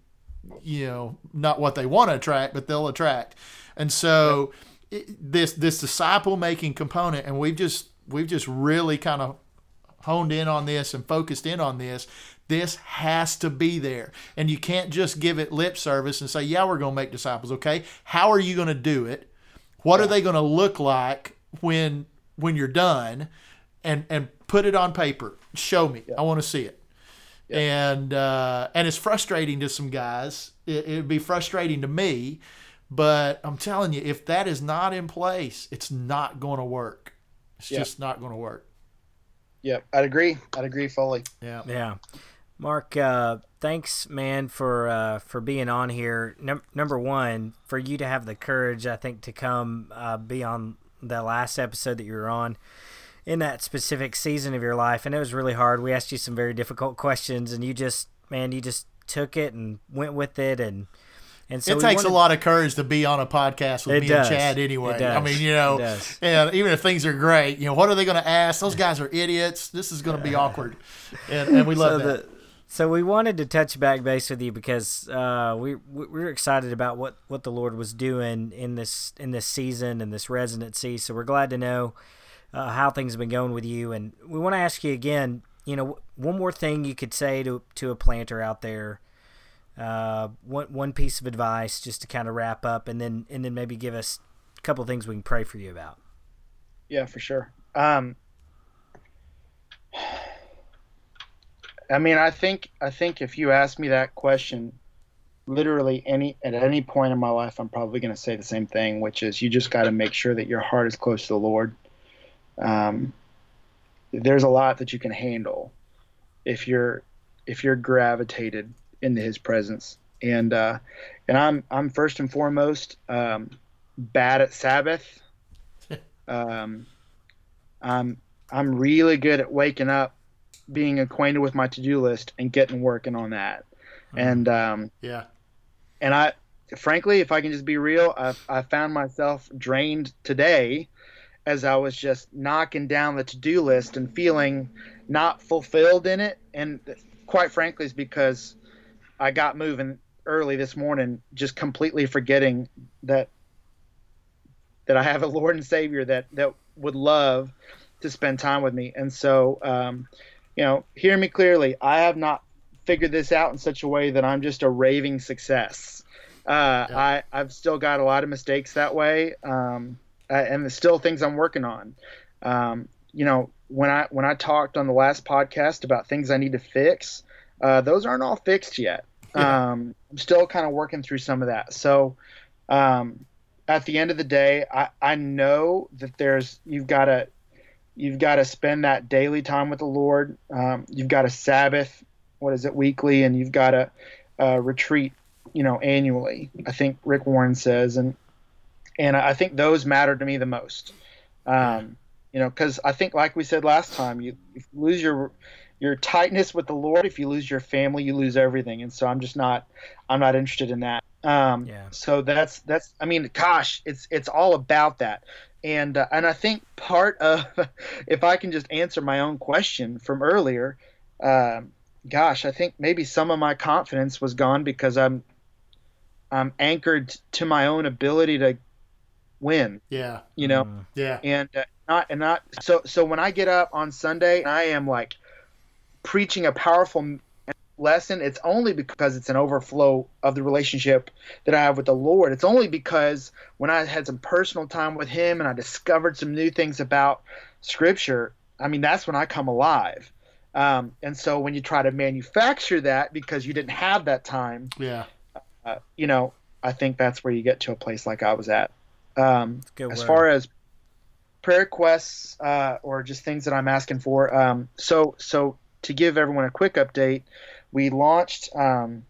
you know, not what they want to attract, but they'll attract. And so, it, this this disciple making component, and we've just we've just really kind of honed in on this and focused in on this this has to be there. And you can't just give it lip service and say, yeah, we're going to make disciples, okay? How are you going to do it? What are they going to look like when when you're done? And and put it on paper. Show me. I want to see it. And uh, and it's frustrating to some guys. It, it'd be frustrating to me, but I'm telling you, if that is not in place, it's not going to work. It's Yeah. just not going to work. Yeah, I'd agree. I'd agree fully. Yeah. Yeah, Mark. Uh, thanks, man, for uh, for being on here. Num- number one, for you to have the courage, I think, to come uh, be on the last episode that you were on in that specific season of your life, and it was really hard. We asked you some very difficult questions, and you just, man, you just took it and went with it, and and so it takes wanted- a lot of courage to be on a podcast with It me does. and Chad anyway. I mean, you know, and even if things are great, you know, what are they going to ask? Those guys are idiots. This is going to be awkward. And, and we love so that. The, so we wanted to touch back base with you because uh, we we we're excited about what, what the Lord was doing in this in this season and this residency. So we're glad to know uh, how things have been going with you, and we want to ask you again. You know, one more thing you could say to to a planter out there. Uh, one one piece of advice just to kind of wrap up, and then and then maybe give us a couple things we can pray for you about. Yeah, for sure. Um, I mean, I think I think if you ask me that question, literally any at any point in my life, I'm probably going to say the same thing, which is you just got to make sure that your heart is close to the Lord. Um, there's a lot that you can handle if you're if you're gravitated into His presence, and uh, and I'm I'm first and foremost um, bad at Sabbath. Um, I'm I'm really good at waking up, being acquainted with my to-do list, and getting working on that. And um, yeah. and I, frankly, if I can just be real, I, I found myself drained today, as I was just knocking down the to-do list and feeling not fulfilled in it. And quite frankly, it's because I got moving early this morning, just completely forgetting that that I have a Lord and Savior that that would love to spend time with me. And so, um, you know, hear me clearly. I have not figured this out in such a way that I'm just a raving success. Uh, Yeah. I I've still got a lot of mistakes that way, um, and there's still things I'm working on. Um, you know, when I when I talked on the last podcast about things I need to fix, uh, those aren't all fixed yet. Yeah. Um, I'm still kind of working through some of that. So, um, at the end of the day, I, I know that there's you've got to you've got to spend that daily time with the Lord. Um, you've got a Sabbath, what is it, weekly, and you've got a, uh retreat, you know, annually. I think Rick Warren says, and and I think those matter to me the most. Um, you know, because I think, like we said last time, you, you lose your your tightness with the Lord. If you lose your family, you lose everything. And so I'm just not I'm not interested in that. Um, Yeah. So that's that's I mean, gosh, it's it's all about that. And uh, and I think part of if I can just answer my own question from earlier, um, gosh, I think maybe some of my confidence was gone because I'm I'm anchored to my own ability to win. Yeah. You know, Mm. Yeah. and uh, not and not so so when I get up on Sunday I am like preaching a powerful m- lesson it's only because it's an overflow of the relationship that I have with the Lord it's only because when I had some personal time with him and I discovered some new things about scripture I mean that's when I come alive um, and so when you try to manufacture that because you didn't have that time Yeah. uh, you know I think that's where you get to a place like I was at um, as word. far as prayer requests uh, or just things that I'm asking for. Um, so so to give everyone a quick update, we launched. Um,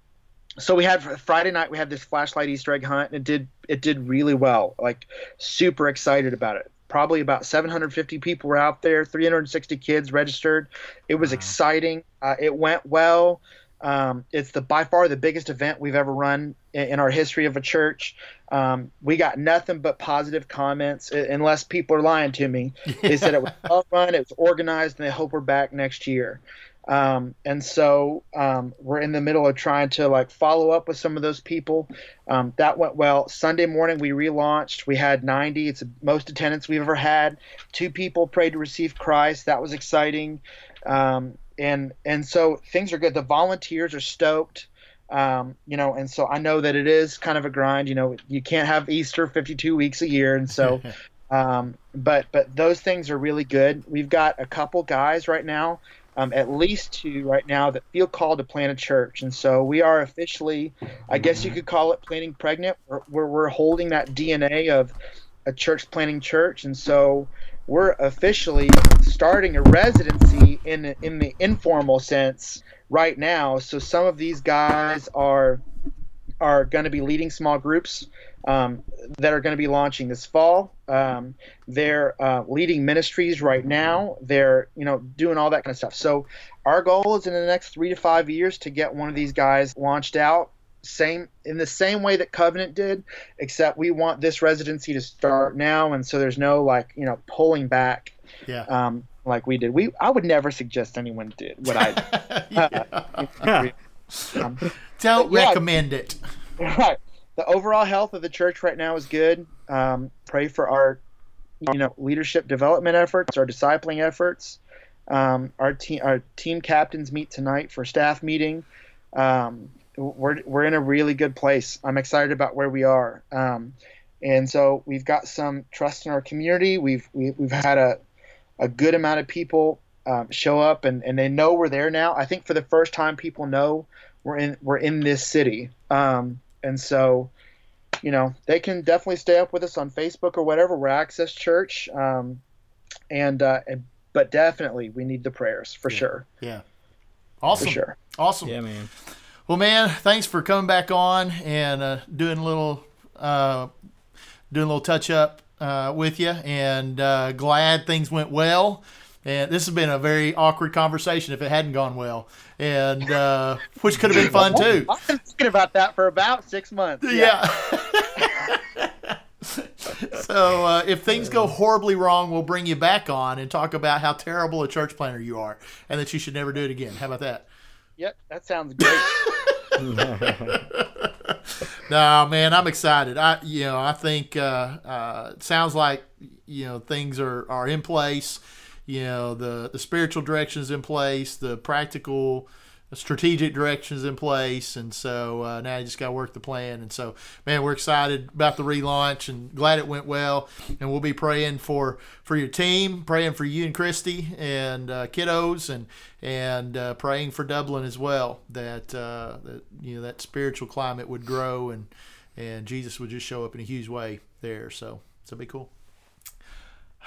so we had Friday night. We had this flashlight Easter egg hunt, and it did it did really well. Like super excited about it. Probably about 750 people were out there. 360 kids registered. It was Wow. exciting. Uh, it went well. Um, it's the by far the biggest event we've ever run in, in our history of a church. Um, we got nothing but positive comments, unless people are lying to me. They said it was well run, it was organized, and they hope we're back next year. Um, and so um, we're in the middle of trying to like follow up with some of those people. Um, that went well. Sunday morning we relaunched. We had 90. It's the most attendance we've ever had. Two people prayed to receive Christ. That was exciting. Um, and and so things are good. The volunteers are stoked. Um, you know, and so I know that it is kind of a grind. You know, you can't have Easter 52 weeks a year, and so, um, but but those things are really good. We've got a couple guys right now, um, at least two right now that feel called to plant a church, and so we are officially, I guess you could call it planting pregnant. Where we're, holding that DNA of a church planting church, and so we're officially starting a residency in in the informal sense right now. So some of these guys are are going to be leading small groups um, that are going to be launching this fall. Um, they're uh, leading ministries right now. They're you know doing all that kind of stuff. So our goal is in the next three to five years to get one of these guys launched out. Same in the same way that Covenant did, except we want this residency to start now, and so there's no like you know pulling back. Yeah. Um, like we did. We I would never suggest anyone did what I. um, Don't yeah, recommend it. Right. The overall health of the church right now is good. Um, pray for our, you know, leadership development efforts, our discipling efforts. Um, our team, our team captains meet tonight for staff meeting. Um, we're we're in a really good place. I'm excited about where we are. Um, and so we've got some trust in our community. We've we, have we have had a a good amount of people um, show up and, and they know we're there now. I think for the first time, people know we're in we're in this city, um, and so you know they can definitely stay up with us on Facebook or whatever. We're Access Church, um, and, uh, and but definitely we need the prayers for yeah. sure. Yeah, awesome. For sure. Awesome. Yeah, man. Well, man, thanks for coming back on and uh, doing a little uh, doing a little touch up uh, with you, and uh, glad things went well. And this has been a very awkward conversation if it hadn't gone well, and uh, which could have been fun too. I've been thinking about that for about six months. Yeah. yeah. so uh, if things go horribly wrong, we'll bring you back on and talk about how terrible a church planter you are, and that you should never do it again. How about that? Yep, that sounds great. no, man, I'm excited. I, you know, I think uh, uh, it sounds like you know things are, are in place. You know, the the spiritual directions in place, the practical strategic directions in place, and so uh, now you just got to work the plan. And so, man, we're excited about the relaunch and glad it went well. And we'll be praying for for your team, praying for you and Christy and uh, kiddos, and and uh, praying for Dublin as well. That uh, that you know that spiritual climate would grow and and Jesus would just show up in a huge way there. So, so be cool.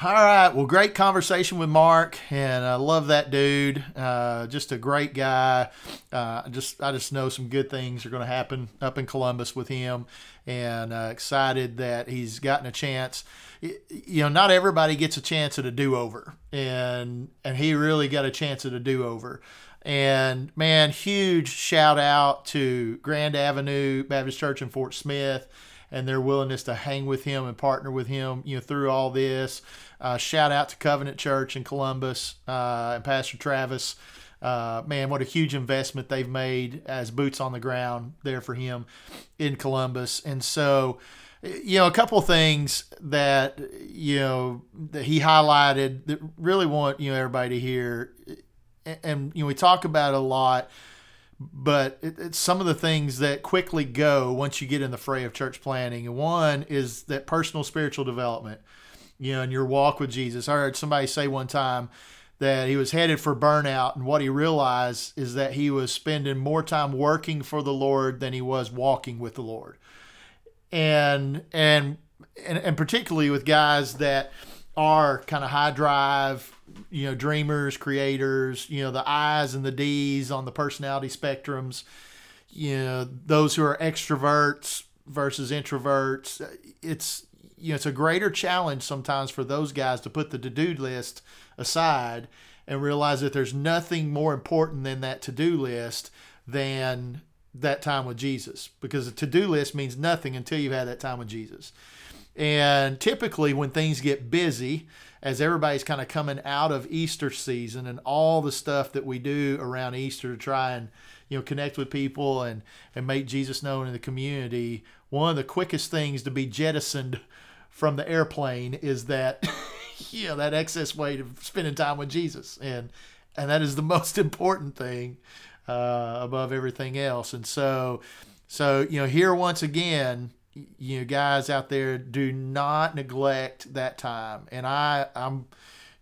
All right. Well, great conversation with Mark, and I love that dude. Uh, just a great guy. Uh, just I just know some good things are going to happen up in Columbus with him, and uh, excited that he's gotten a chance. You know, not everybody gets a chance at a do over, and and he really got a chance at a do over. And man, huge shout out to Grand Avenue Baptist Church in Fort Smith and their willingness to hang with him and partner with him, you know, through all this. Uh, shout out to Covenant Church in Columbus uh, and Pastor Travis. Uh, man, what a huge investment they've made as boots on the ground there for him in Columbus. And so, you know, a couple things that you know that he highlighted that really want you know everybody to hear. And, and you know, we talk about a lot but it, it's some of the things that quickly go once you get in the fray of church planting. One is that personal spiritual development, you know, in your walk with Jesus. I heard somebody say one time that he was headed for burnout, and what he realized is that he was spending more time working for the Lord than he was walking with the Lord. And and and, and particularly with guys that are kind of high drive, you know, dreamers, creators, you know, the I's and the D's on the personality spectrums, you know, those who are extroverts versus introverts. It's, you know, it's a greater challenge sometimes for those guys to put the to do list aside and realize that there's nothing more important than that to do list than that time with Jesus because a to do list means nothing until you've had that time with Jesus. And typically, when things get busy, as everybody's kind of coming out of Easter season and all the stuff that we do around Easter to try and you know connect with people and and make Jesus known in the community, one of the quickest things to be jettisoned from the airplane is that you know that excess weight of spending time with Jesus and and that is the most important thing uh, above everything else. And so, so you know, here once again, you know, guys out there, do not neglect that time. And I, I'm,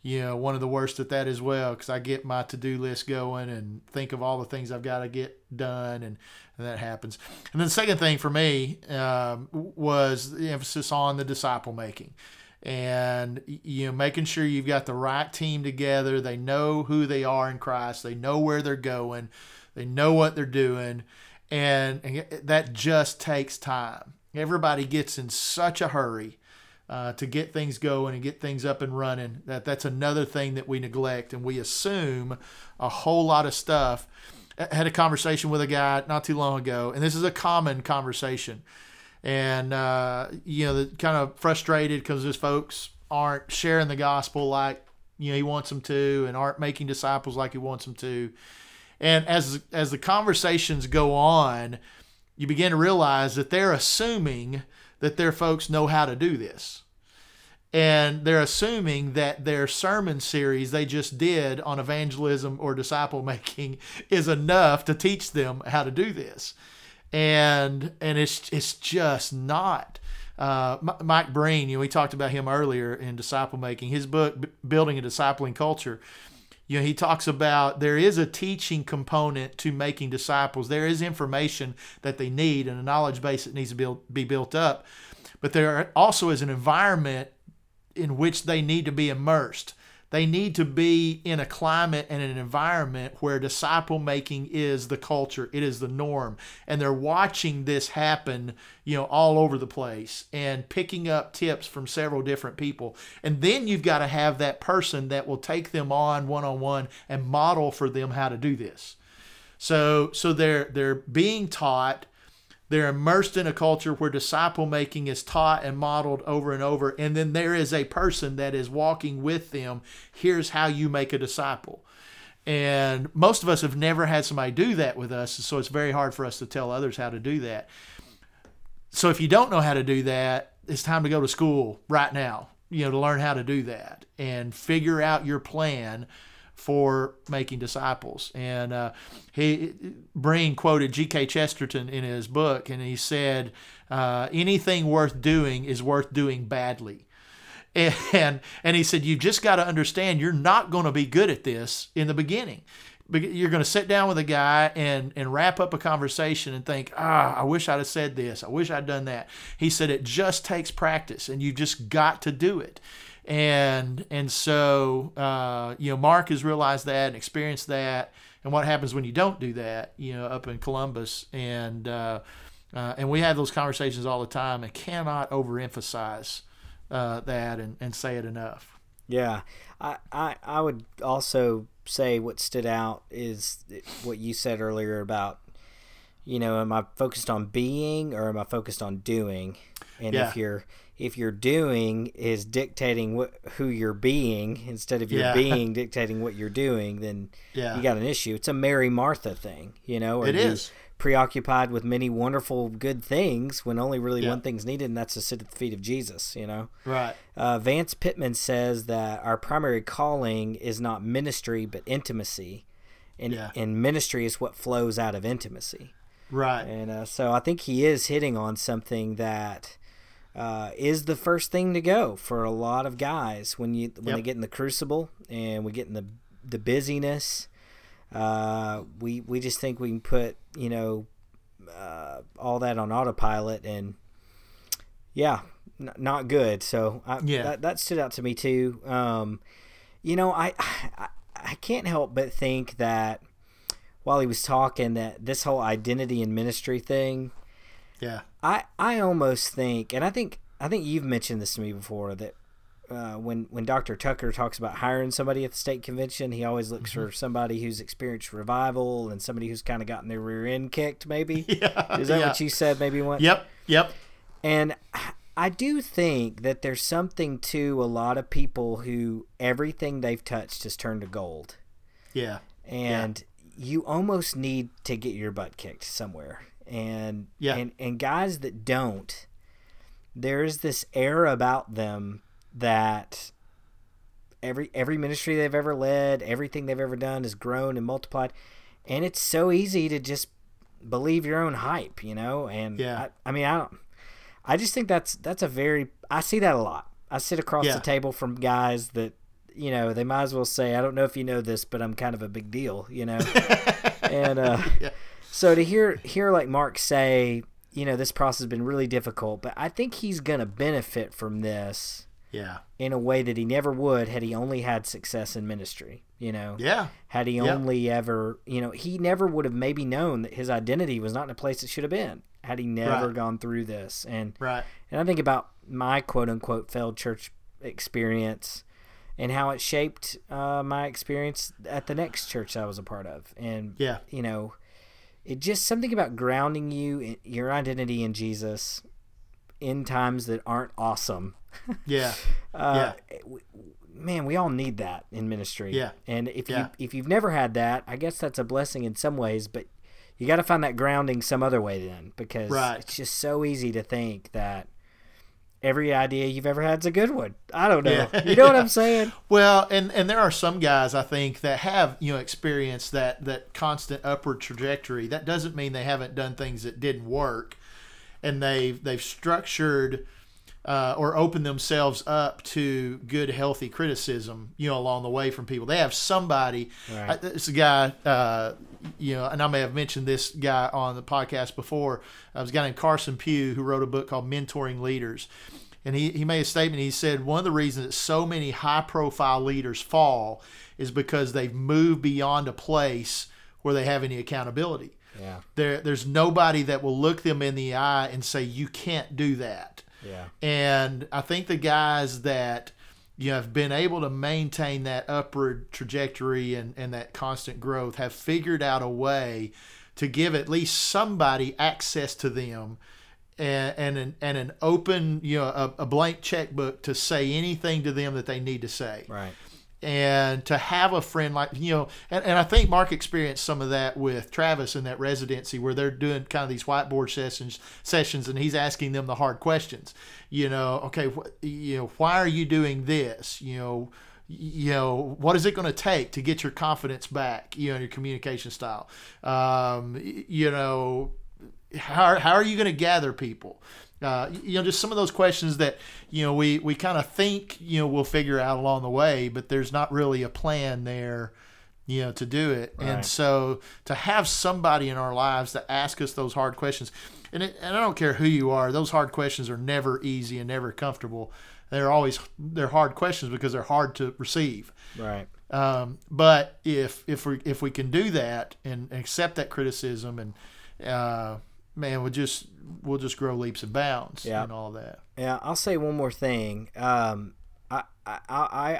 you know, one of the worst at that as well because I get my to do list going and think of all the things I've got to get done, and, and that happens. And then the second thing for me um, was the emphasis on the disciple making. And you know making sure you've got the right team together. They know who they are in christ. They know where they're going. They know what they're doing. And, and that just takes time everybody gets in such a hurry uh, to get things going and get things up and running that that's another thing that we neglect and we assume a whole lot of stuff I had a conversation with a guy not too long ago and this is a common conversation and uh, you know, kind of frustrated because his folks aren't sharing the gospel like you know he wants them to, and aren't making disciples like he wants them to. And as as the conversations go on, you begin to realize that they're assuming that their folks know how to do this. And they're assuming that their sermon series they just did on evangelism or disciple making is enough to teach them how to do this and and it's it's just not. Uh, Mike Breen, you know, we talked about him earlier in disciple making. His book, Building a Discipling Culture, you know, he talks about there is a teaching component to making disciples. There is information that they need and a knowledge base that needs to be, be built up. But there also is an environment in which they need to be immersed. They need to be in a climate and an environment where disciple making is the culture, it is the norm. And they're watching this happen, you know, all over the place and picking up tips from several different people. And then you've got to have that person that will take them on one on one and model for them how to do this. So so they're they're being taught they're immersed in a culture where disciple making is taught and modeled over and over. And then there is a person that is walking with them. Here's how you make a disciple. And most of us have never had somebody do that with us. So it's very hard for us to tell others how to do that. So if you don't know how to do that, it's time to go to school right now, you know, to learn how to do that and figure out your plan for making disciples. And uh, he Breen quoted G.K. Chesterton in his book, and he said, uh, "Anything worth doing is worth doing badly." And and he said, "You just got to understand, you're not going to be good at this in the beginning." You're going to sit down with a guy and, and wrap up a conversation and think, ah, I wish I'd have said this. I wish I'd done that. He said, it just takes practice and you just got to do it and and so uh, you know Mark has realized that and experienced that, and what happens when you don't do that, you know, up in Columbus, and uh, uh, and we have those conversations all the time, and cannot overemphasize uh, that and, and say it enough. Yeah, I, I I would also say what stood out is what you said earlier about you know, am I focused on being or am I focused on doing? And yeah. if you're if your doing is dictating what who you're being instead of your yeah. being dictating what you're doing, then yeah. you got an issue. It's a Mary Martha thing, you know. It is preoccupied with many wonderful good things when only really yeah. one thing's needed, and that's to sit at the feet of Jesus. You know. Right. Uh, Vance Pitman says that our primary calling is not ministry but intimacy, and yeah. and ministry is what flows out of intimacy. Right. And uh, so I think he is hitting on something that uh, is the first thing to go for a lot of guys when you when yep. they get in the crucible and we get in the the busyness. Uh, we we just think we can put you know uh, all that on autopilot and yeah, n- not good. So I, yeah, that, that stood out to me too. Um, you know, I, I I can't help but think that while he was talking that this whole identity and ministry thing yeah. I I almost think, and I think I think you've mentioned this to me before that uh, when when Dr. Tucker talks about hiring somebody at the state convention, he always looks mm-hmm. for somebody who's experienced revival and somebody who's kind of gotten their rear end kicked. Maybe yeah, is that yeah. what you said? Maybe once. Yep. Yep. And I do think that there's something to a lot of people who everything they've touched has turned to gold. Yeah. And yeah. you almost need to get your butt kicked somewhere and yeah. and and guys that don't there's this air about them that every every ministry they've ever led everything they've ever done has grown and multiplied and it's so easy to just believe your own hype, you know. And Yeah. I, I mean, I don't. I just think that's that's a very. I see that a lot. I sit across Yeah. the table from guys that, you know, they might as well say, "I don't know if you know this, but I'm kind of a big deal," you know. and uh, Yeah. So to hear hear like Mark say, you know, this process has been really difficult, but I think he's gonna benefit from this Yeah. in a way that he never would had he only had success in ministry. You know, Yeah. had he Yeah. only ever, you know, he never would have maybe known that his identity was not in a place it should have been had he never Right. gone through this. And Right. and I think about my quote unquote failed church experience and how it shaped uh, my experience at the next church I was a part of. And Yeah. you know, it just something about grounding you in your identity in Jesus in times that aren't awesome. Yeah. Uh, w- Man, we all need that in ministry. Yeah. And if Yeah. you if you've never had that, I guess that's a blessing in some ways, but you got to find that grounding some other way then because Right. it's just so easy to think that every idea you've ever had is a good one. I don't know. Yeah. You know what I'm saying? Well, and and there are some guys I think that have you know experienced that that constant upward trajectory. That doesn't mean they haven't done things that didn't work, and they've they've structured uh, or open themselves up to good, healthy criticism. You know, along the way from people. They have somebody. Right. I, it's a guy. Uh, you know, and I may have mentioned this guy on the podcast before. Uh, it was a guy named Carson Pue who wrote a book called Mentoring Leaders. And he, he made a statement. He said one of the reasons that so many high profile leaders fall is because they've moved beyond a place where they have any accountability. Yeah. There, there's nobody that will look them in the eye and say, you can't do that. Yeah. And I think the guys that you know, have been able to maintain that upward trajectory and, and that constant growth have figured out a way to give at least somebody access to them and, and an and an open you know a, a blank checkbook to say anything to them that they need to say Right. And to have a friend like you know and, and i think mark experienced some of that with travis in that residency where they're doing kind of these whiteboard sessions sessions and he's asking them the hard questions. You know okay wh- you know why are you doing this? You know you know what is it going to take to get your confidence back you know your communication style? Um, you know how, how are you going to gather people uh, you know just some of those questions that you know we, we kind of think you know we'll figure out along the way but there's not really a plan there you know to do it. And so to have somebody in our lives to ask us those hard questions and, it, and i don't care who you are those hard questions are never easy and never comfortable. They're always they're hard questions because they're hard to receive. Right. um, but if if we if we can do that and accept that criticism and uh, man, we'll just we'll just grow leaps and bounds Yeah. and all that. Yeah, I'll say one more thing. Um, I, I, I,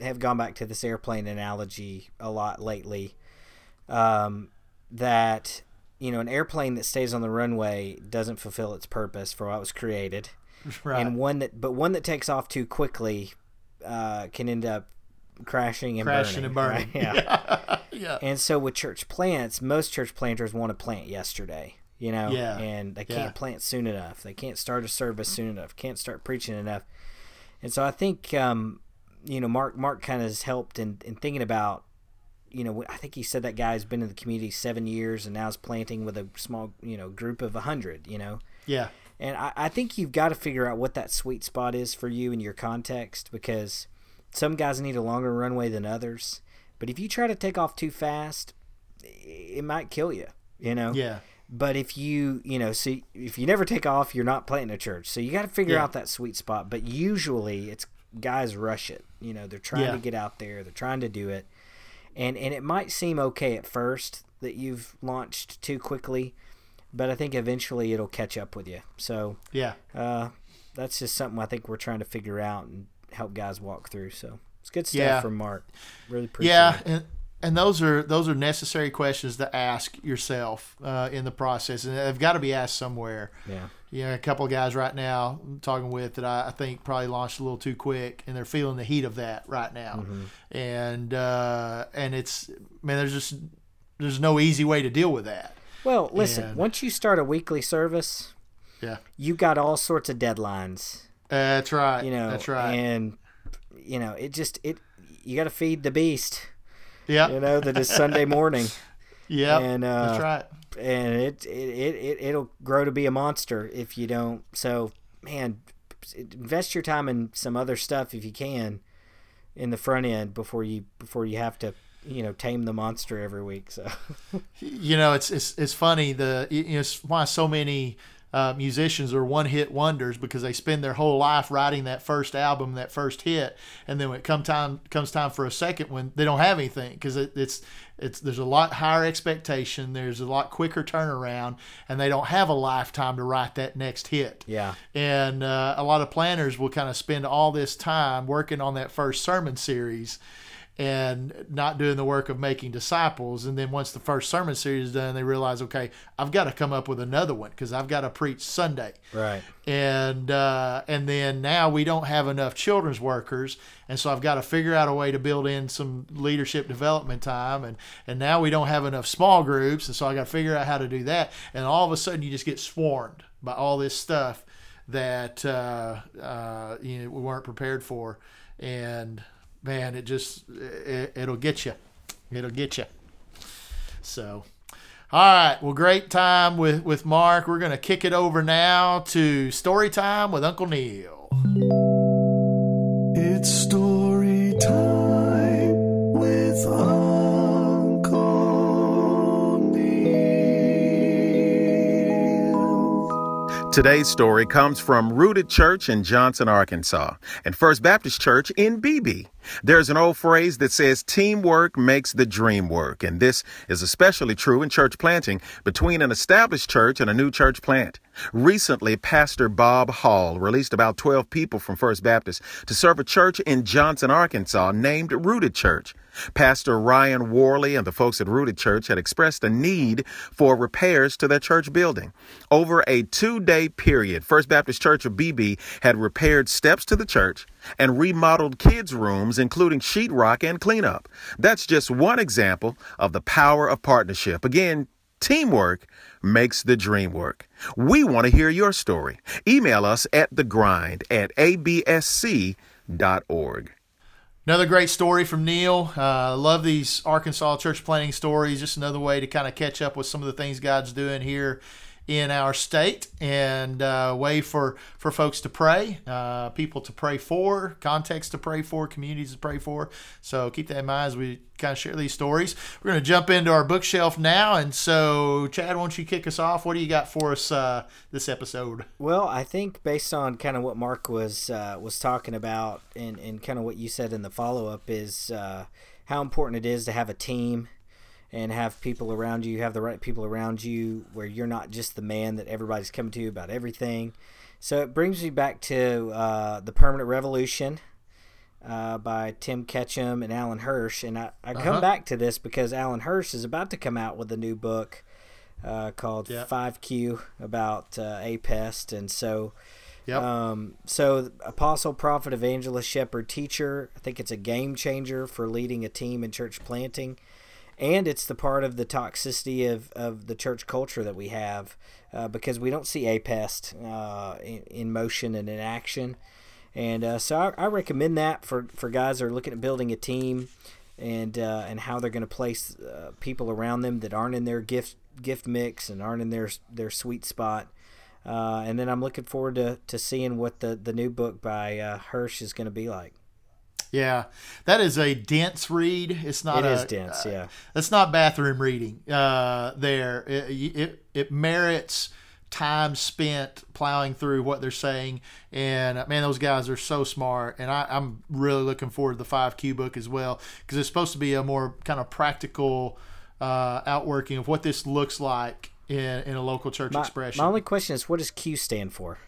I have gone back to this airplane analogy a lot lately. Um, that you know, an airplane that stays on the runway doesn't fulfill its purpose for what it was created, Right. and one that, but one that takes off too quickly, uh, can end up crashing and Crashing burning. and burning. right? Yeah. yeah. And so with church plants, most church planters want to plant yesterday, you know, Yeah. and they can't plant soon enough. They can't start a service soon enough. Can't start preaching enough. And so I think, um, you know, Mark Mark kind of has helped in, in thinking about, you know, I think he said that guy's been in the community seven years and now is planting with a small, you know, group of a hundred, you know. Yeah. And I, I think you've got to figure out what that sweet spot is for you in your context because some guys need a longer runway than others. But if you try to take off too fast, it might kill you, you know? Yeah. But if you, you know, see, if you never take off, you're not planting a church. So you got to figure Yeah. out that sweet spot. But usually it's guys rush it. You know, they're trying Yeah. to get out there, they're trying to do it. And, and it might seem okay at first that you've launched too quickly, but I think eventually it'll catch up with you. So Yeah. uh, that's just something I think we're trying to figure out and help guys walk through. So it's good stuff Yeah. from Mark. Really appreciate Yeah. it. And and those are those are necessary questions to ask yourself uh, in the process, and they've got to be asked somewhere. Yeah. You know, a couple of guys right now I'm talking with that I, I think probably launched a little too quick, and they're feeling the heat of that right now. Mm-hmm. And uh, and it's man, there's just there's no easy way to deal with that. Well, listen, And- once you start a weekly service, Yeah, you got all sorts of deadlines, that's right. you know, that's right. and you know, it just it you got to feed the beast, yeah, you know, that is Sunday morning. Yeah, and uh, that's right. And it, it it it it'll grow to be a monster if you don't. So man, invest your time in some other stuff if you can in the front end before you before you have to you know tame the monster every week. So you know it's it's it's funny the you know it's why so many uh, musicians are one hit wonders because they spend their whole life writing that first album, that first hit, and then when it come time comes time for a second one, they don't have anything because it, it's it's there's a lot higher expectation, there's a lot quicker turnaround, and they don't have a lifetime to write that next hit. Yeah, and uh, a lot of planters will kind of spend all this time working on that first sermon series and not doing the work of making disciples. And then once the first sermon series is done, they realize, okay, I've got to come up with another one because I've got to preach Sunday. Right. And uh, and then now we don't have enough children's workers, and so I've got to figure out a way to build in some leadership development time. And and now we don't have enough small groups, and so I got to figure out how to do that. And all of a sudden, you just get swarmed by all this stuff that uh, uh, you know we weren't prepared for, and man, it just it, it'll get you. It'll get you. So, all right. Well, great time with with Mark. We're gonna kick it over now to story time with Uncle Neil. It's story time with Uncle Neil. Today's story comes from Rooted Church in Johnson, Arkansas, and First Baptist Church in Beebe. There's an old phrase that says teamwork makes the dream work, and this is especially true in church planting between an established church and a new church plant. Recently, Pastor Bob Hall released about 12 people from First Baptist to serve a church in Johnson, Arkansas named Rooted Church. Pastor Ryan Worley and the folks at Rooted Church had expressed a need for repairs to their church building. Over a two day period, First Baptist Church of Beebe had repaired steps to the church and remodeled kids' rooms, including sheetrock and cleanup. That's just one example of the power of partnership. Again, teamwork makes the dream work. We want to hear your story. Email us at thegrind at absc.org. Another great story from Neil. Uh, love these Arkansas church planting stories. Just another way to kind of catch up with some of the things God's doing here in our state and uh, way for for folks to pray uh, people to pray for context to pray for communities to pray for. So keep that in mind as we kind of share these stories. We're going to jump into our bookshelf now and so chad why don't you kick us off? What do you got for us uh, this episode? Well i think based on kind of what mark was uh, was talking about and, and kind of what you said in the follow-up is uh, how important it is to have a team and have people around you, have the right people around you, where you're not just the man that everybody's coming to about everything. So it brings me back to uh, the Permanent Revolution uh, by Tim Catchim and Alan Hirsch, and I, I come uh-huh. back to this because Alan Hirsch is about to come out with a new book uh, called yep. 5Q about uh, APEST, and so. Yep. Um, so, apostle, prophet, evangelist, shepherd, teacher. I think it's a game changer for leading a team in church planting and it's the part of the toxicity of, of the church culture that we have uh, because we don't see APEST uh, in, in, motion and in action. And uh, so I, I, recommend that for, for guys that are looking at building a team and uh, and how they're going to place uh, people around them that aren't in their gift gift mix and aren't in their their sweet spot. Uh, and then I'm looking forward to, to seeing what the, the new book by Hirsch is going to be like. Yeah, that is a dense read. It's not. It a, is dense. Uh, yeah, that's not bathroom reading. Uh, there, it, it, it merits time spent plowing through what they're saying. And uh, man, those guys are so smart. And I, am really looking forward to the five Q book as well because it's supposed to be a more kind of practical uh, outworking of what this looks like in, in a local church my, expression. My only question is, what does Q stand for?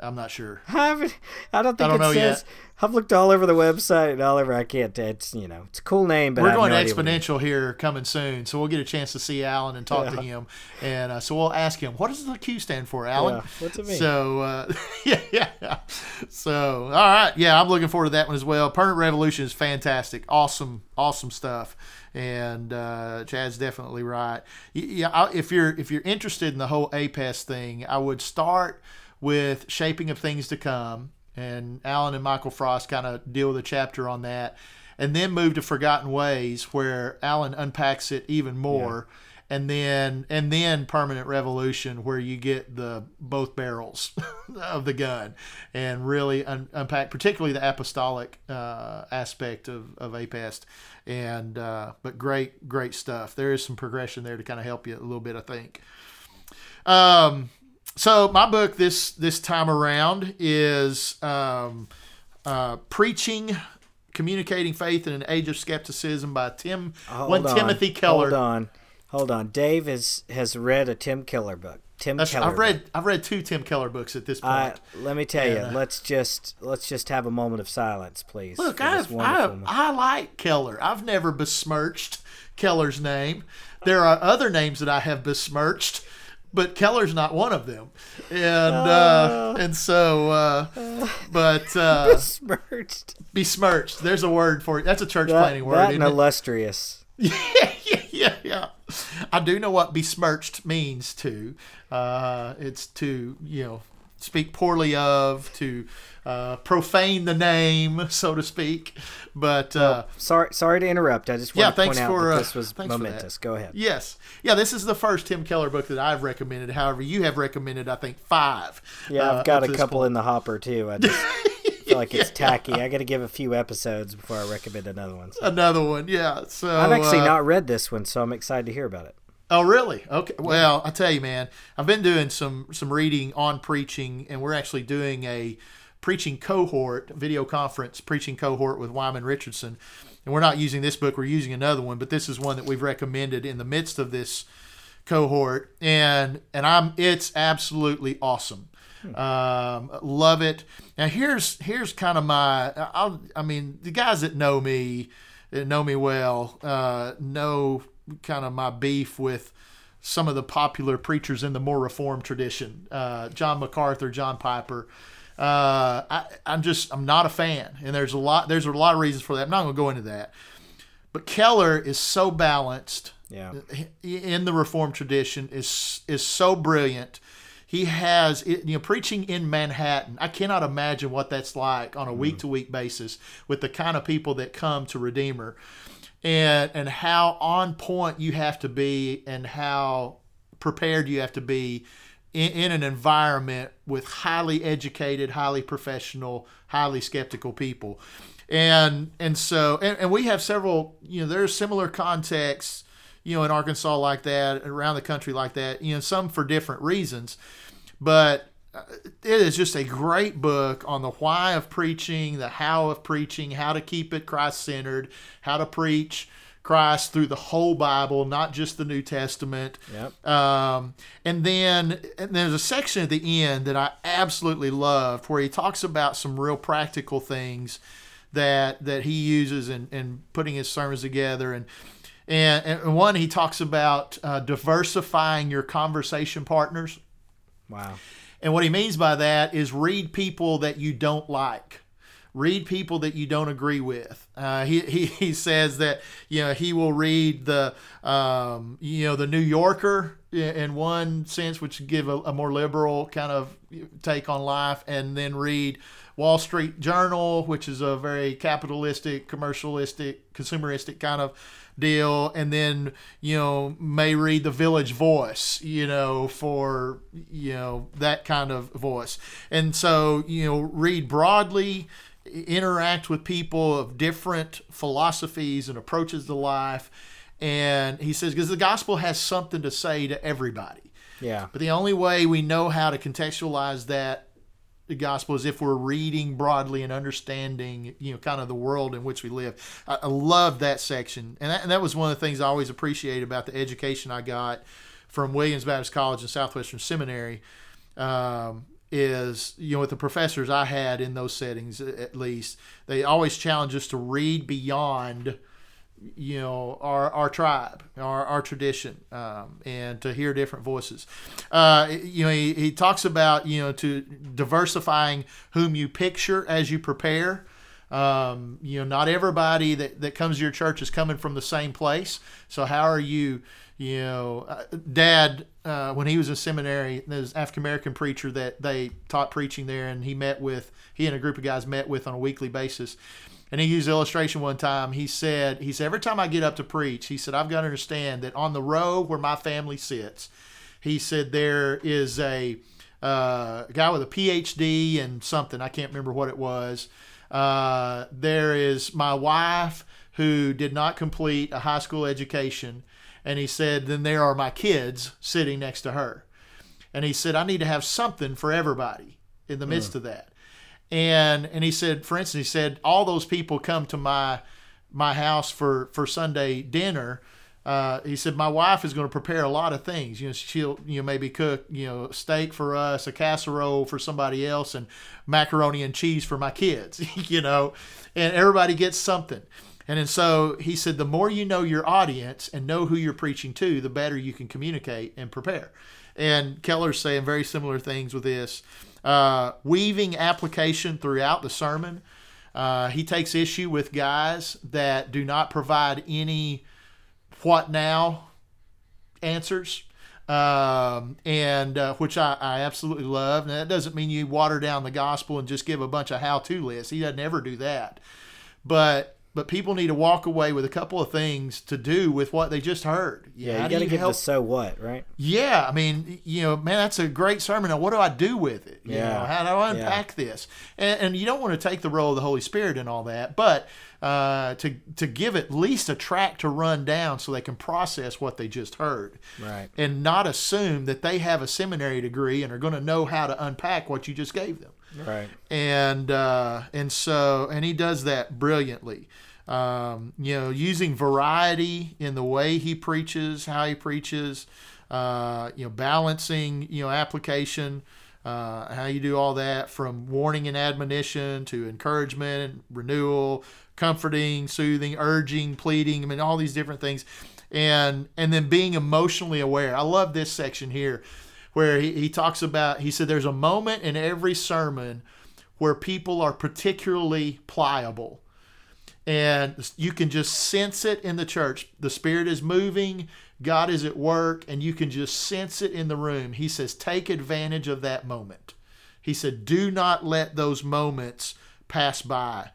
I'm not sure. I, I don't think I don't it says. Yet. I've looked all over the website and all over. I can't. It's you know, it's a cool name, but we're going no exponential here coming soon, so we'll get a chance to see Alan and talk yeah. to him, and uh, so we'll ask him what does the Q stand for, Alan? Yeah. What's it mean? So uh, yeah, yeah. So all right, yeah, I'm looking forward to that one as well. Permanent Revolution is fantastic, awesome, awesome stuff and uh, Chad's definitely right. Yeah, if you're if you're interested in the whole APEST thing, I would start with Shaping of Things to Come. And Alan and Michael Frost kind of deal with a chapter on that. and then move to Forgotten Ways, where Alan unpacks it even more. Yeah and then and then permanent revolution where you get the both barrels of the gun and really un- unpack particularly the apostolic uh, aspect of, of apest and uh, but great great stuff there is some progression there to kind of help you a little bit i think um, so my book this this time around is um, uh, preaching communicating faith in an age of skepticism by tim Hold one on. timothy keller hold on Hold on, Dave has has read a Tim Keller book. Tim That's, Keller. I've read book. I've read two Tim Keller books at this point. Uh, let me tell you. Let's just let's just have a moment of silence, please. Look, I I like Keller. I've never besmirched Keller's name. There are other names that I have besmirched, but Keller's not one of them. And uh, uh, and so, uh, but uh, besmirched. Besmirched. There's a word for it. That's a church that, planning word. That and illustrious. Yeah, yeah, yeah, yeah. I do know what besmirched means too. Uh, it's to you know speak poorly of, to uh, profane the name, so to speak. But uh, well, sorry, sorry to interrupt. I just want yeah, to point out for, that uh, this was momentous. Go ahead. Yes, yeah. This is the first Tim Keller book that I've recommended. However, you have recommended, I think, five. Yeah, I've uh, got a couple point. in the hopper too. I just. feel like it's yeah. tacky. I got to give a few episodes before I recommend another one. So. Another one, yeah. So I've actually uh, not read this one, so I'm excited to hear about it. Oh, really? Okay. Well, I tell you, man, I've been doing some some reading on preaching, and we're actually doing a preaching cohort video conference preaching cohort with Wyman Richardson, and we're not using this book; we're using another one, but this is one that we've recommended in the midst of this cohort, and and I'm it's absolutely awesome. Um, love it. Now here's here's kind of my I'll, I mean the guys that know me that know me well uh, know kind of my beef with some of the popular preachers in the more reformed tradition, uh, John MacArthur, John Piper. Uh, I, I'm just I'm not a fan, and there's a lot there's a lot of reasons for that. I'm not going to go into that, but Keller is so balanced. Yeah. In the Reformed tradition is is so brilliant. He has you know preaching in Manhattan. I cannot imagine what that's like on a week to week basis with the kind of people that come to Redeemer and and how on point you have to be and how prepared you have to be in, in an environment with highly educated, highly professional, highly skeptical people. And and so and, and we have several, you know, there's similar contexts, you know, in Arkansas like that, around the country like that, you know, some for different reasons. But uh, it is just a great book on the why of preaching, the how of preaching, how to keep it Christ centered, how to preach Christ through the whole Bible, not just the New Testament. Yep. Um, and then and there's a section at the end that I absolutely loved where he talks about some real practical things that that he uses in, in putting his sermons together and and, and one he talks about uh, diversifying your conversation partners. Wow. And what he means by that is read people that you don't like. Read people that you don't agree with. Uh, he, he, he says that you know he will read the um, you know the New Yorker in one sense, which give a, a more liberal kind of take on life, and then read Wall Street Journal, which is a very capitalistic, commercialistic, consumeristic kind of deal and then you know may read the village voice you know for you know that kind of voice. And so you know read broadly interact with people of different philosophies and approaches to life and he says because the gospel has something to say to everybody yeah but the only way we know how to contextualize that the gospel is if we're reading broadly and understanding, you know, kind of the world in which we live. I, I love that section, and that, and that was one of the things I always appreciate about the education I got from Williams Baptist College and Southwestern Seminary. Um, is you know with the professors I had in those settings at least they always challenge us to read beyond you know our our tribe our, our tradition um, and to hear different voices. Uh, you know he, he talks about you know to diversifying whom you picture as you prepare. Um, you know not everybody that, that comes to your church is coming from the same place. So how are you you know uh, dad uh, when he was in seminary there's african american preacher that they taught preaching there and he met with he and a group of guys met with on a weekly basis and he used illustration one time. He said, he said, every time I get up to preach, he said, I've got to understand that on the row where my family sits, he said there is a, uh, guy with a PhD and something. I can't remember what it was. Uh, there is my wife who did not complete a high school education. And he said, then there are my kids sitting next to her. And he said, I need to have something for everybody in the midst of that. And and he said, for instance, he said, all those people come to my my house for for Sunday dinner. Uh, he said, my wife is going to prepare a lot of things. You know, she'll you know maybe cook you know steak for us, a casserole for somebody else, and macaroni and cheese for my kids. you know, and everybody gets something. And then so he said, the more you know your audience and know who you're preaching to, the better you can communicate and prepare. And Keller's saying very similar things with this. Uh, weaving application throughout the sermon. Uh, he takes issue with guys that do not provide any what now answers. Um, and uh, which I, I absolutely love. Now, that doesn't mean you water down the gospel and just give a bunch of how to lists. He doesn't ever do that. But but people need to walk away with a couple of things to do with what they just heard. Yeah, you got to give help? the so what, right? Yeah, I mean, you know, man, that's a great sermon. Now, what do I do with it? You yeah. Know, how do I unpack yeah. this? And, and, you don't want to take the role of the Holy Spirit and all that, but uh, to to give at least a track to run down so they can process what they just heard, right? And not assume that they have a seminary degree and are going to know how to unpack what you just gave them. Right. And uh, and so and he does that brilliantly. Um, you know, using variety in the way he preaches, how he preaches, uh, you know, balancing, you know, application, uh, how you do all that from warning and admonition to encouragement and renewal, comforting, soothing, urging, pleading. I mean, all these different things, and and then being emotionally aware. I love this section here, where he, he talks about. He said, "There's a moment in every sermon where people are particularly pliable." and you can just sense it in the church. The Spirit is moving, God is at work, and you can just sense it in the room. He says, take advantage of that moment. He said, do not let those moments pass by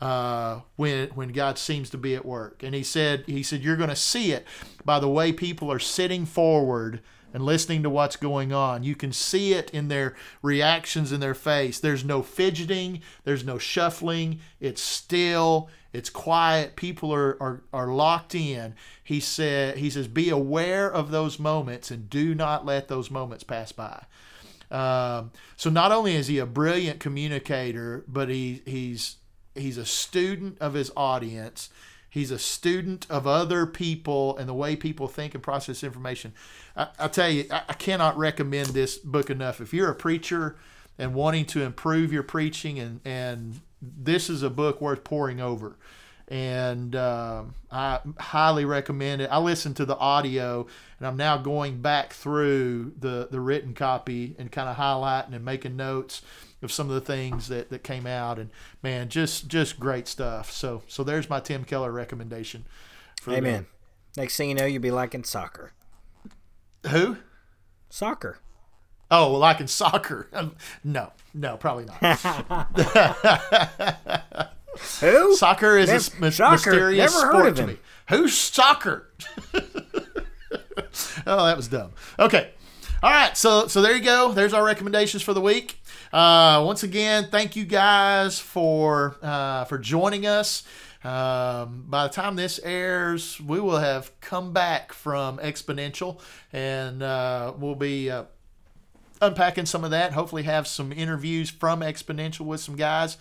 uh, when when God seems to be at work. And he said, he said, you're going to see it by the way people are sitting forward and listening to what's going on. You can see it in their reactions in their face. There's no fidgeting, there's no shuffling. It's still, it's quiet. People are, are, are locked in. He said he says, be aware of those moments and do not let those moments pass by. Um, so not only is he a brilliant communicator, but he, he's he's a student of his audience He's a student of other people and the way people think and process information. I, I tell you, I, I cannot recommend this book enough. If you're a preacher and wanting to improve your preaching, and, and this is a book worth pouring over. And uh, I highly recommend it. I listened to the audio, and I'm now going back through the, the written copy and kind of highlighting and making notes of some of the things that, that came out and man just just great stuff. So so there's my tim keller recommendation for amen. The, next thing you know you'll be liking soccer. Who? Soccer. Oh liking soccer. No no probably not. Who? Soccer is a soccer. mysterious Never sport to me. Who's soccer? Oh that was dumb. Okay all right so so there you go there's our recommendations for the week uh, once again, thank you guys for uh, for joining us. Um, by the time this airs, we will have come back from Exponential, and uh, we'll be uh, unpacking some of that. Hopefully, have some interviews from Exponential with some guys